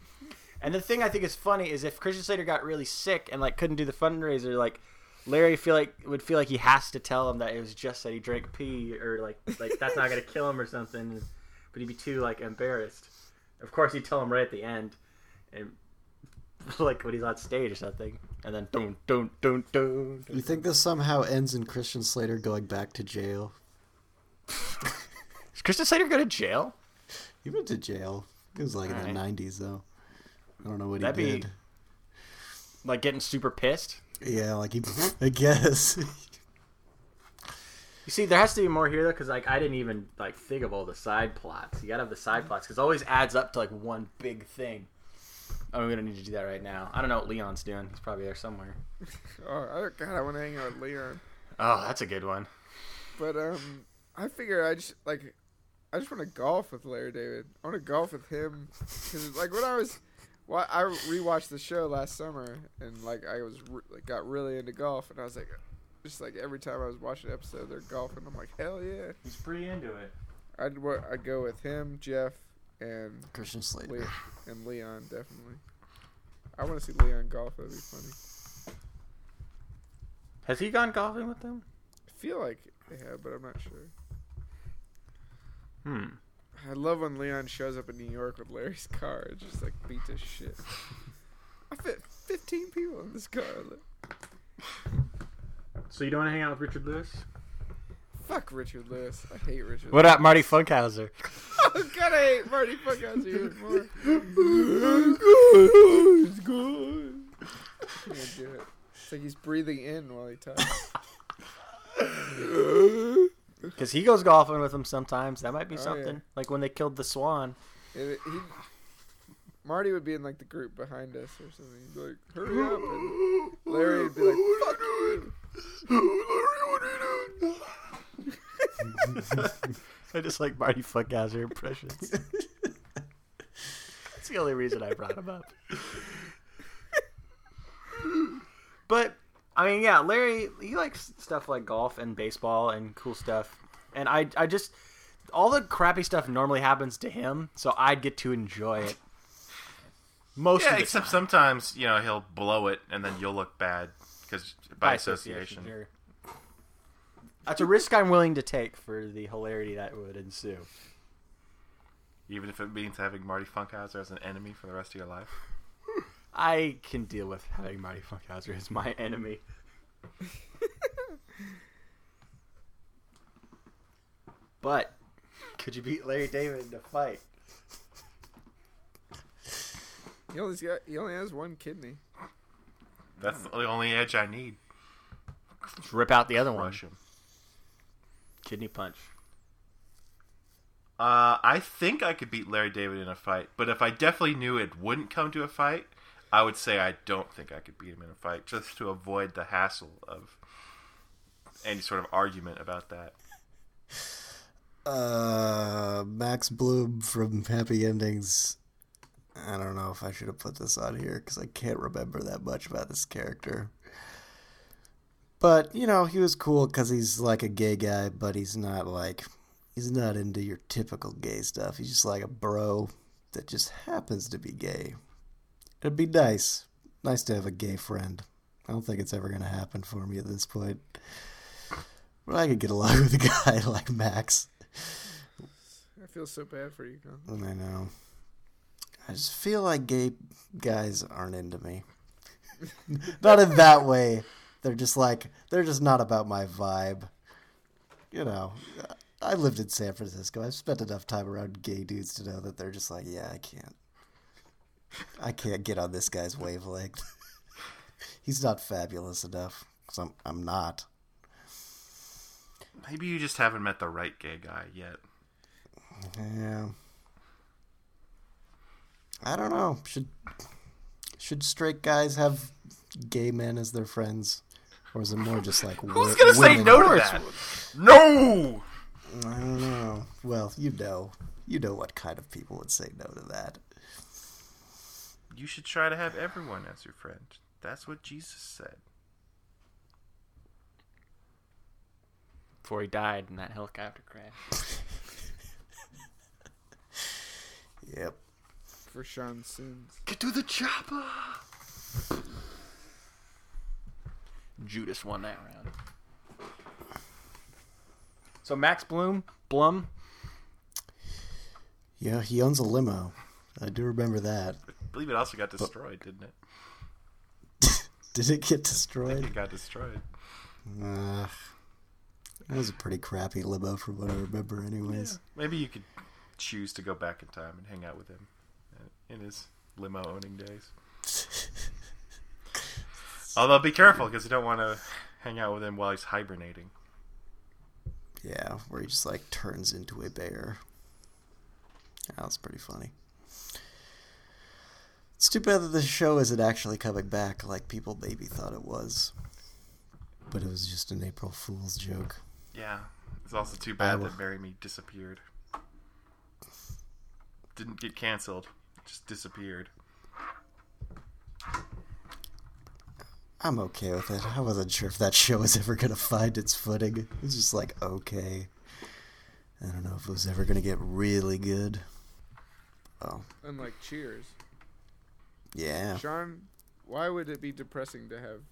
And the thing I think is funny is if Christian Slater got really sick and like couldn't do the fundraiser, like Larry feel like would feel like he has to tell him that it was just that he drank pee or like like that's not gonna kill him or something, but he'd be too like embarrassed. Of course, he'd tell him right at the end, and like when he's on stage or something, and then don't don't don't don't. You think this somehow ends in Christian Slater going back to jail? Does Christian Slater go to jail? He went to jail. It was like in the Alright. '90s, though. I don't know what That'd he be- did. Like getting super pissed? Yeah, like he. I guess. You see, there has to be more here though, because like I didn't even like think of all the side plots. You gotta have the side plots because always adds up to like one big thing. Oh, we're gonna need to do that right now. I don't know what Leon's doing. He's probably there somewhere. Oh God, I want to hang out with Leon. Oh, that's a good one. But um, I figure I just like, I just want to golf with Larry David. I want to golf with him because like when I was, well, I rewatched the show last summer and like I was re- like got really into golf and I was like, just like every time I was watching an episode, they're golfing. I'm like, hell yeah! He's pretty into it. I'd wa- I'd go with him, Jeff, and Christian Slater. Le- and Leon definitely. I want to see Leon golf. That'd be funny. Has he gone golfing with them? I feel like they have, but I'm not sure. Hmm. I love when Leon shows up in New York with Larry's car. It just like beat to shit. I fit 15 people in this car. Look. So you don't want to hang out with Richard Lewis? Fuck Richard Lewis. I hate Richard. What about Marty Funkhouser? Lewis. God, I hate Marty Funkhouser even more. It's good. Can't do it. It's like he's breathing in while he talks. Because he goes golfing with them sometimes. That might be Oh, something. yeah. Like when they killed the swan. It, he, Marty would be in like the group behind us or something. He'd be like, "Hurry up!" And Larry would be like, "Fuck you!" Doing? I just like Marty Funkhouser impressions. That's the only reason I brought him up. but I mean, yeah, Larry, he likes stuff like golf and baseball and cool stuff, and I, I just all the crappy stuff normally happens to him, so I get to enjoy it. Most Yeah, of the except time. sometimes you know he'll blow it and then you'll look bad because by, association. sure. That's a risk I'm willing to take for the hilarity that would ensue. Even if it means having Marty Funkhouser as an enemy for the rest of your life. I can deal with having Marty Funkhouser as my enemy. but could you beat Larry David in a fight? He only got he only has one kidney. That's the only edge I need. Just rip out the other one. Rush him. Kidney punch. Uh, I think I could beat Larry David in a fight, but if I definitely knew it wouldn't come to a fight, I would say I don't think I could beat him in a fight, just to avoid the hassle of any sort of argument about that. Uh, Max Bloom from Happy Endings. I don't know if I should have put this on here because I can't remember that much about this character. But, you know, he was cool because he's like a gay guy, but he's not like, he's not into your typical gay stuff. He's just like a bro that just happens to be gay. It'd be nice. Nice to have a gay friend. I don't think it's ever going to happen for me at this point. But I could get along with a guy like Max. I feel so bad for you, Con. I know. I just feel like gay guys aren't into me. not in that way. They're just like they're just not about my vibe. You know, I lived in San Francisco. I've spent enough time around gay dudes to know that they're just like, yeah, I can't. I can't get on this guy's wavelength. He's not fabulous enough. Cause I'm, I'm not. Maybe you just haven't met the right gay guy yet. Yeah. I don't know. Should should straight guys have gay men as their friends, or is it more just like Who's gonna say no to that? No. I don't know. Well, you know, you know what kind of people would say no to that. You should try to have everyone as your friend. That's what Jesus said. Before he died in that helicopter crash. Yep. For Sean's sins. Get to the chopper! Judas won that round. So Max Bloom, Blum, Yeah, he owns a limo. I do remember that. I believe it also got destroyed, didn't it? Did it get destroyed? it got destroyed. Uh, that was a pretty crappy limo from what I remember, anyways. Maybe you could choose to go back in time and hang out with him uh, in his limo owning days. Although be careful because you don't want to hang out with him while he's hibernating. Yeah, where he just like turns into a bear. That was pretty funny. It's too bad that the show isn't actually coming back like people maybe thought it was. But it was just an April Fool's joke. Yeah, it's also too bad will- that Marry Me disappeared. Didn't get canceled, just disappeared. I'm okay with it. I wasn't sure if that show was ever gonna find its footing. It was just like okay. I don't know if it was ever gonna get really good. Oh, Unlike Cheers. Yeah. Sean, why would it be depressing to have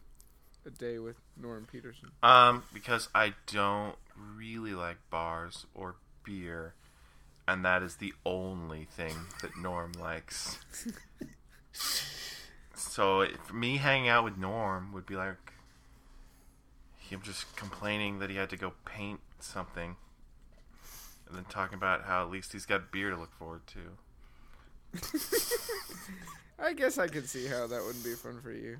a day with Norm Peterson? Um, because I don't really like bars or beer, and that is the only thing that Norm likes. so it, for me hanging out with Norm would be like him just complaining that he had to go paint something, and then talking about how at least he's got beer to look forward to. I guess I can see how that wouldn't be fun for you.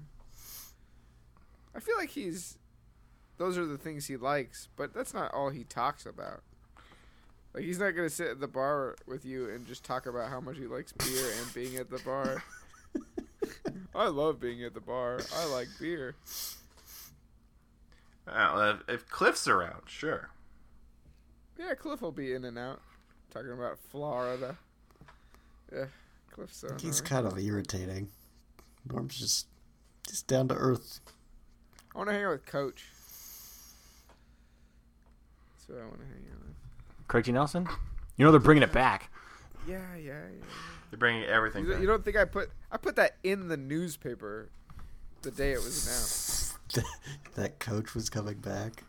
I feel like he's. Those are the things he likes, but that's not all he talks about. Like he's not gonna sit at the bar with you and just talk about how much he likes beer and being at the bar. I love being at the bar. I like beer. Well, if, if Cliff's around, sure. Yeah, Cliff will be in and out. Talking about Florida. Yeah, Cliff's so He's kind of irritating. Norm's just just down to earth. I want to hang out with Coach. That's what I want to hang out with. Craig T. Nelson. You know they're bringing it back. Yeah, yeah, yeah. They're bringing everything You, back. you don't think I put I put that in the newspaper the day it was announced? that coach was coming back.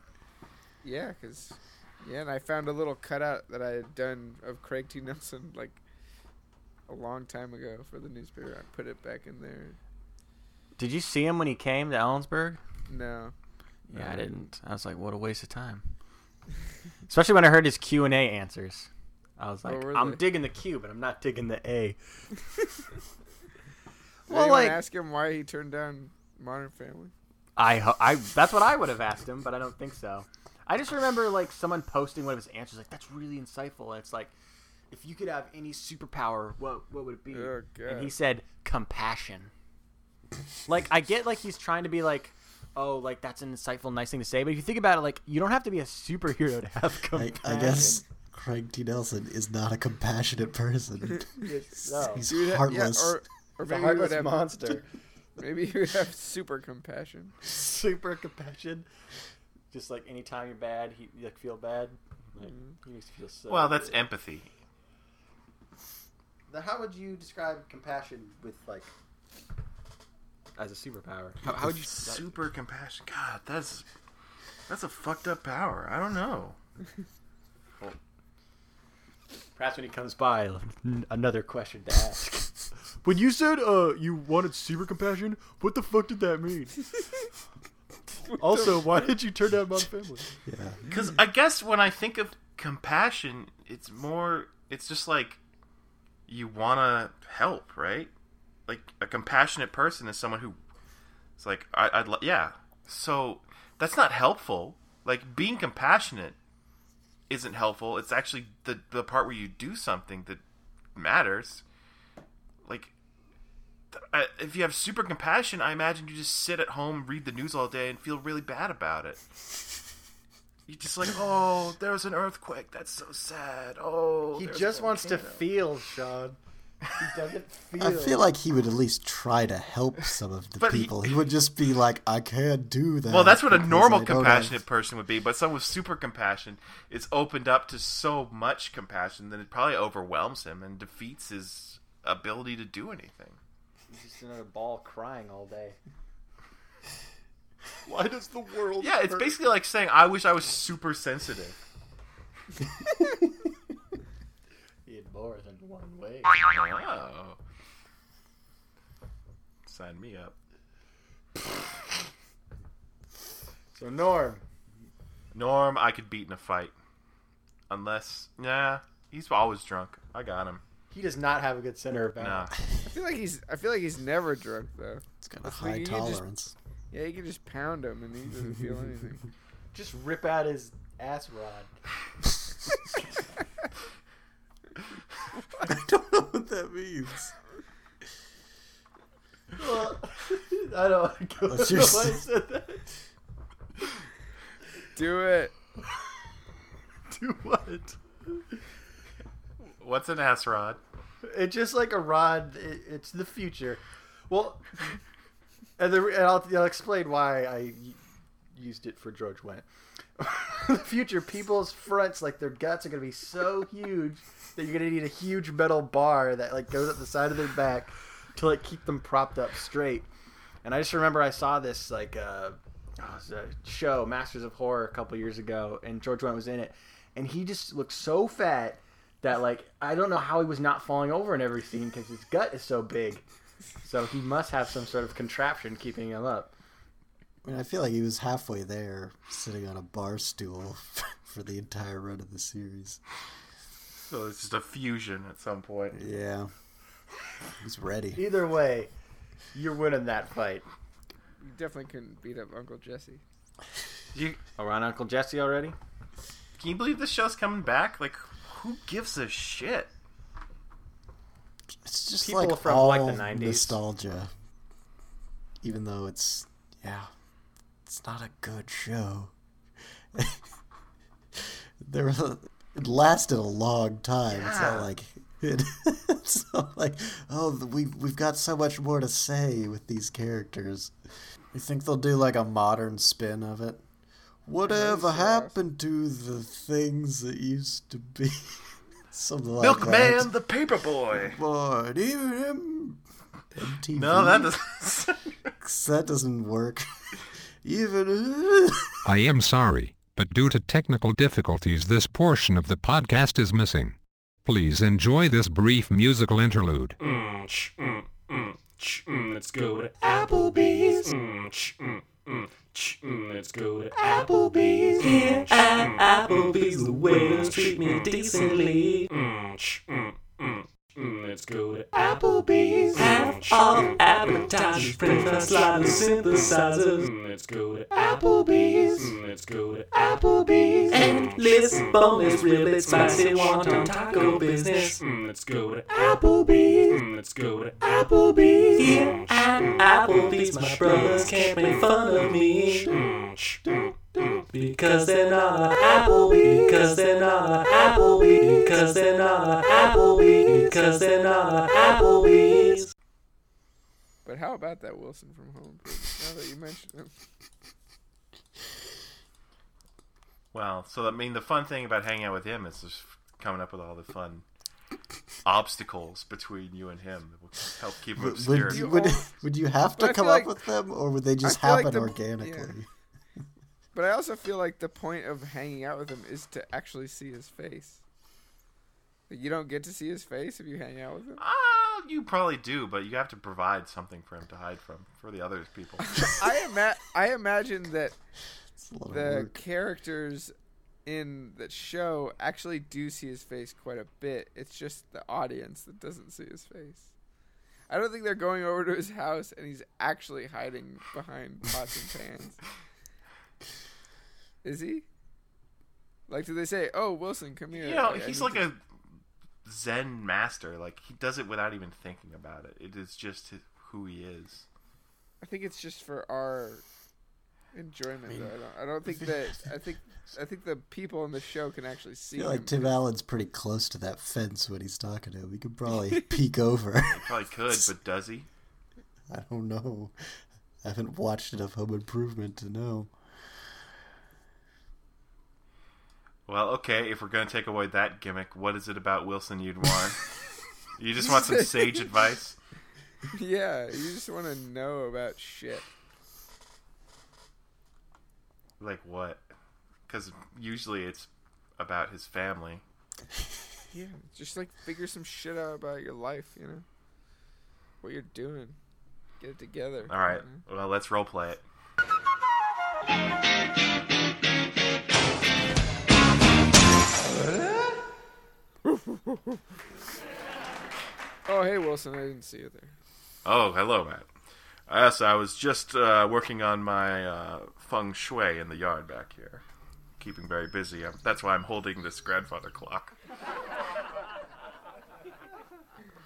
Yeah, because yeah, and I found a little cutout that I had done of Craig T. Nelson like a long time ago for the newspaper. I put it back in there. Did you see him when he came to Ellensburg? No, Yeah, I didn't. I was like, what a waste of time. Especially when I heard his Q and A answers. I was Oh, like, were I'm they? digging the Q, but I'm not digging the A. Well, anyone like- ask him why he turned down Modern Family. I, ho- I, that's what I would have asked him, but I don't think so. I just remember like someone posting one of his answers, like that's really insightful. And it's like, if you could have any superpower, what what would it be? Oh, and he said compassion. like I get like he's trying to be like, oh, like that's an insightful, nice thing to say. But if you think about it, like you don't have to be a superhero to have compassion. I guess Craig T. Nelson is not a compassionate person. no. He's He heartless. Yeah, or or He's a maybe he heartless would have monster. maybe he would have super compassion. Super compassion. Just like anytime you're bad, he you like feel bad. Like, mm-hmm. he makes you feel so. well, that's good. empathy. Then how would you describe compassion with like as a superpower? How, how would you? Super compassion. God, that's that's a fucked up power. I don't know. Perhaps when he comes by, another question to ask. when you said uh you wanted super compassion, what the fuck did that mean? also, why did you turn down my family? yeah. Because I guess when I think of compassion, it's more. It's just like you want to help, right? Like a compassionate person is someone who. It's like I, I'd li- yeah. So that's not helpful. Like being compassionate isn't helpful. It's actually the the part where you do something that matters. Like if you have super compassion, I imagine you just sit at home, read the news all day, and feel really bad about it. You're just like, oh, there was an earthquake. That's so sad. Oh, He just wants to feel, Sean. He doesn't feel. I feel like he would at least try to help some of the But he- people. He, would just be like, "I can't do that." Well, that's what a because normal I don't compassionate have-" person would be, but someone with super compassion is opened up to so much compassion that it probably overwhelms him and defeats his ability to do anything. He's just another ball crying all day. Why does the world? Yeah, it's basically like saying, "I wish I was super sensitive." He had more than one way. Oh. Sign me up. So Norm, Norm, I could beat in a fight. Unless, nah, he's always drunk. I got him. he does not have a good center of Nah. balance. I feel like he's I feel like he's never drunk though. It's got a high like you can just- tolerance. Yeah, you can just pound him and he doesn't feel anything. Just rip out his ass rod. I don't know what that means. I don't want to go. What's I don't know why I s- said that. Do it. Do what? What's an ass rod? It's just like a rod. It, it's the future. Well, and, the, and I'll, I'll explain why I used it for George Wendt. the future, people's fronts, like their guts, are gonna be so huge that you're gonna need a huge metal bar that like goes up the side of their back to like keep them propped up straight. And I just remember I saw this like uh, oh, show, Masters of Horror, a couple years ago, and George Wendt was in it, and he just looked so fat that like I don't know how he was not falling over in every scene because his gut is so big. So he must have some sort of contraption keeping him up. I mean, I feel like he was halfway there, sitting on a bar stool for the entire run of the series. So it's just a fusion at some point. Yeah, he's ready. Either way, you're winning that fight. You definitely couldn't beat up Uncle Jesse. You, Oh, we're on Uncle Jesse already? can you believe this show's coming back? Like, who gives a shit? It's just People like from, all like, the 90s. nostalgia, even though it's yeah, it's not a good show. there, were, it lasted a long time. It's not like it, it's not like oh we we've got so much more to say with these characters. You think they'll do like a modern spin of it? Whatever happened to the things that used to be? Something like Milkman that. the paper Boy, even him. MTV. No, that doesn't. that doesn't work. even. I am sorry, but due to technical difficulties, this portion of the podcast is missing. Please enjoy this brief musical interlude. Mm, ch, mm, mm, ch, mm, let's go to Applebee's. Mm, ch, mm, mm, mm, let's go to Applebee's. Here at Applebee's, the waiters treat me decently. Mm, ch, mm, mm, mm, let's go to Applebee's. All the appetizers, french fries, sliders, synthesizers. Mm, let's go to Applebee's. Mm, let's go to Applebee's. Endless boneless riblet, spicy wonton taco business. Mm, let's go to Applebee's. Mm, let's go to Applebee's. Here at Applebee's, my brothers can't make fun of me. Mm, mm, mm, Because they're not Applebee, because they're not Applebee, because they're not Applebee, because they're not Applebee's. But how about that Wilson from Home Now that you mention him. Well, so I mean, the fun thing about hanging out with him is just coming up with all the fun obstacles between you and him that will help keep him Would, obscured. would, You would, would you have to come feel up like- with them, or would they just feel like happen the- organically? But I also feel like the point of hanging out with him is to actually see his face. Like, You don't get to see his face if you hang out with him. Ah, you probably do, but you have to provide something for him to hide from for the other people. I ima- I imagine that It's a lot of the characters in the show actually do see his face quite a bit. It's just the audience that doesn't see his face. I don't think they're going over to his house and he's actually hiding behind pots and pans. Is he? Like, do they say, "Oh, Wilson, come here"? you know, I- I he's like to-" a Zen master. Like he does it without even thinking about it. It is just his- who he is. I think it's just for our enjoyment. though. I don't. I don't think that. I think. I think the people in the show can actually I see. feel like. Tim Allen's pretty close to that fence when he's talking to him. He could probably peek over. Probably could, but does he? I don't know. I haven't watched enough Home Improvement to know. Well, okay. If we're gonna take away that gimmick, what is it about Wilson you'd want? you just want some sage advice? yeah, you just want to know about shit. Like what? Because usually it's about his family. Yeah, just like figure some shit out about your life. You know, what you're doing. Get it together. All right. you know? Well, let's role play it. Oh, hey Wilson, I didn't see you there. Oh, hello, Matt. Yes, I was just uh, working on my uh, feng shui in the yard back here. Keeping very busy. Um, That's why I'm holding this grandfather clock.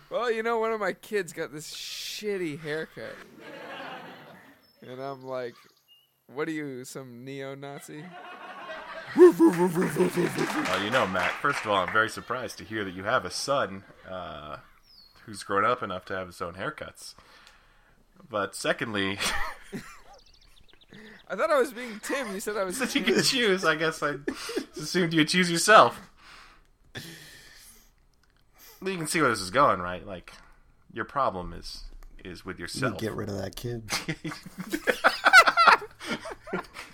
Well, you know, one of my kids got this shitty haircut, and I'm like, "What are you, some neo-Nazi?" Uh, you know, Matt, first of all, I'm very surprised to hear that you have a son uh, who's grown up enough to have his own haircuts. But secondly, I thought I was being Tim. You said I was. since you could choose, I guess I assumed you'd choose yourself. You can see where this is going, right? Like, your problem is is with You yourself. get rid of that kid.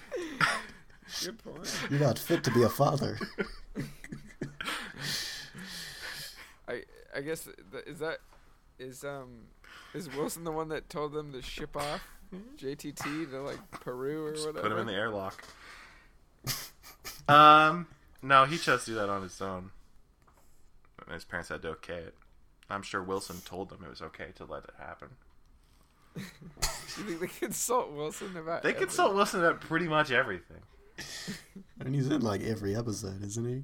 Good point. You're not fit to be a father. I I guess th- is that is um is Wilson the one that told them to ship off JTT to like Peru or whatever? Put him in the airlock. um, no, he chose to do that on his own. And his parents had to okay it. I'm sure Wilson told them it was okay to let it happen. You think they consult Wilson about? They everything? consult Wilson about pretty much everything. And he's in like every episode, isn't he?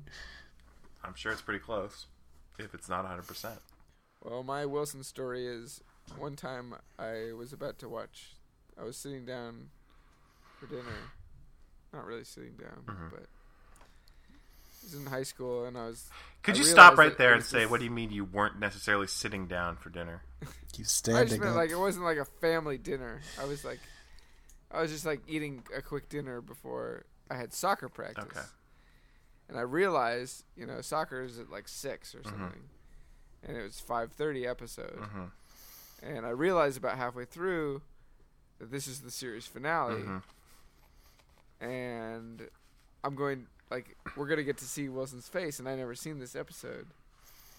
I'm sure it's pretty close, if it's not 100%. Well, my Wilson story is one time I was about to watch. I was sitting down for dinner. Not really sitting down, Mhm. but I was in high school, and I was. Could I you stop right there and say, this- "What do you mean you weren't necessarily sitting down for dinner?" You I just meant up. like it wasn't like a family dinner. I was like, I was just like eating a quick dinner before I had soccer practice. Okay. And I realized, you know, soccer is at like six or Mm-hmm. something, and it was five thirty episode. Mhm. And I realized about halfway through that this is the series finale, Mhm. and I'm going like we're gonna get to see Wilson's face, and I never seen this episode.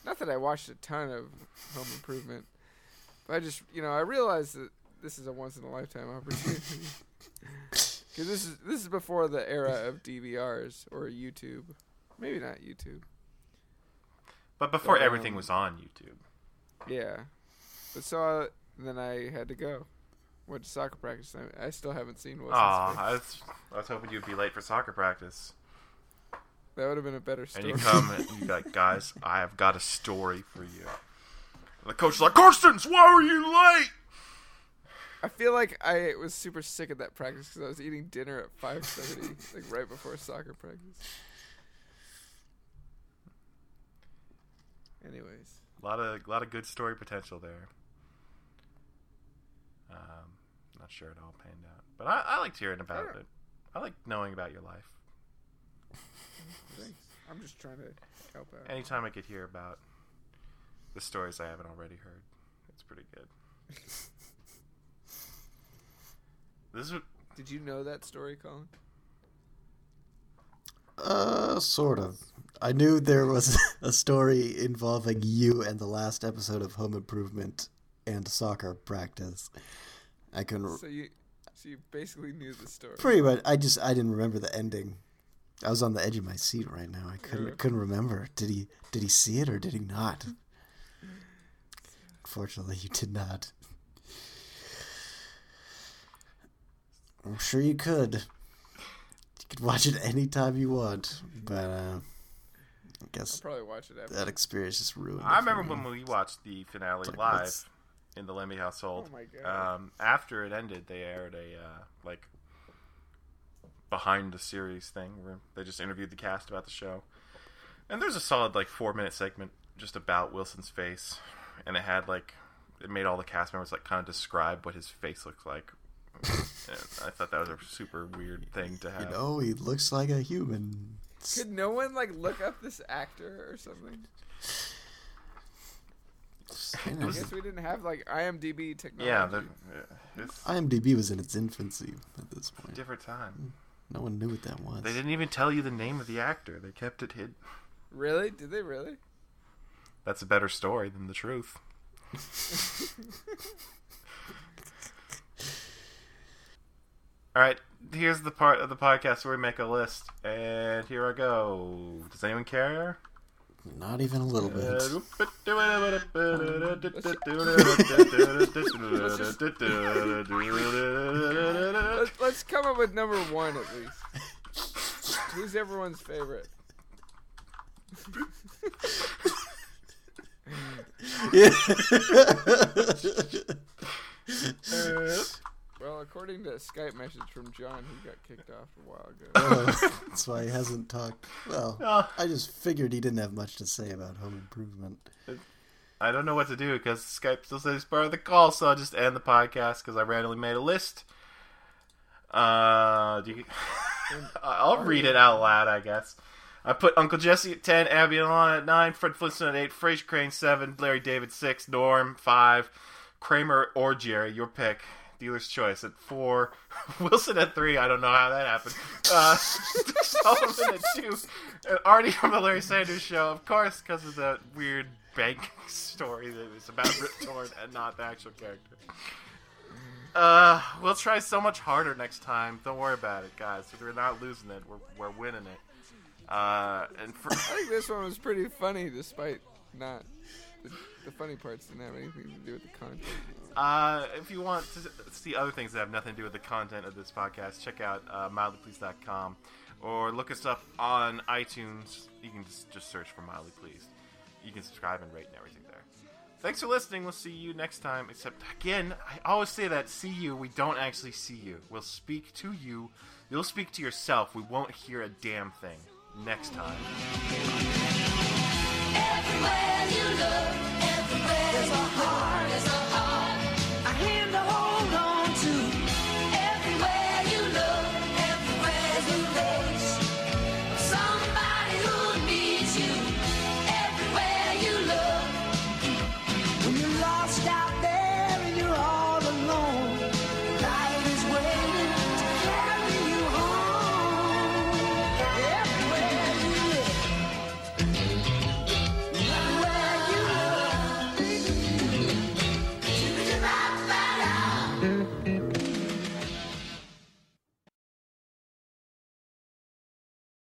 Not that I watched a ton of Home Improvement, but I just you know I realized that this is a once in a lifetime opportunity. Because this is this is before the era of DVRs or YouTube, maybe not YouTube. But before But, everything um, was on YouTube. Yeah, but it, and then I had to go. Went to soccer practice. I, I still haven't seen Wilson's Aw. I was, I was hoping you'd be late for soccer practice. That would have been a better story. And you come and you like, guys, I have got a story for you. And the coach is like, Carstens, why are you late? I feel like I was super sick at that practice because I was eating dinner at five thirty, like right before soccer practice. Anyways, A lot of, a lot of good story potential there. Um, not sure it all panned out, but I, I liked hearing about it. I like knowing about your life. thanks. I'm just trying to help out. Anytime I could hear about the stories I haven't already heard, it's pretty good. this is Did you know that story, Colin? Uh, sort of. I knew there was a story involving you and the last episode of Home Improvement and soccer practice. I couldn't So you, so you basically knew the story. pretty much. I just I didn't remember the ending. I was on the edge of my seat right now. I couldn't Yeah. couldn't remember. Did he did he see it or did he not? Unfortunately, you did not. I'm sure you could. You could watch it anytime you want, but uh, I guess I'll guess probably watch it after. that experience just ruined. I it for remember me. when we watched the finale Like, live what's- in the Lemmy household. Oh my God. Um, after it ended, they aired a uh, like behind the series thing where they just interviewed the cast about the show, and there's a solid like four minute segment just about Wilson's face, and it had like it made all the cast members like kind of describe what his face looks like. And I thought that was a super weird thing to have. You know, he looks like a human. Could no one like look up this actor or something? I guess we didn't have like IMDb technology. yeah, the, uh, it's IMDb was in its infancy at this point. different time. No one knew what that was. They didn't even tell you the name of the actor. They kept it hidden. Really? Did they really? That's a better story than the truth. All right, here's the part of the podcast where we make a list, and here I go. Does anyone care? Not even a little bit. Let's, let's come up with number one at least. Who's everyone's favorite? Well, according to a Skype message from John, he got kicked off a while ago. Oh, that's why he hasn't talked. Well, Oh. I just figured he didn't have much to say about home improvement. I don't know what to do because Skype still says part of the call, so I'll just end the podcast because I randomly made a list. Uh, do you... I'll read it out loud, I guess. I put Uncle Jesse at 10, Abby and Alana at 9, Fred Flintstone at 8, Frasier Crane 7, Larry David 6, Norm 5, Kramer or Jerry, your pick. Dealer's choice at 4, Wilson at 3, I don't know how that happened. Uh, Sullivan at 2, and Artie from the Larry Sanders Show, of course, because of the weird bank story that was about Rip Torn and not the actual character. Uh, we'll try so much harder next time. Don't worry about it, guys. We're not losing it. We're, we're winning it. Uh, and for, I think this one was pretty funny, despite not. The, funny parts didn't have anything to do with the content. uh, if you want to see other things that have nothing to do with the content of this podcast, check out uh, mildlypleased.com or look us up on iTunes. You can just, just search for Mildly Pleased. You can subscribe and rate and everything there. Thanks for listening. We'll see you next time. Except, again, I always say that see you. We don't actually see you. We'll speak to you. You'll speak to yourself. We won't hear a damn thing. next time. Everywhere you look, everywhere you heart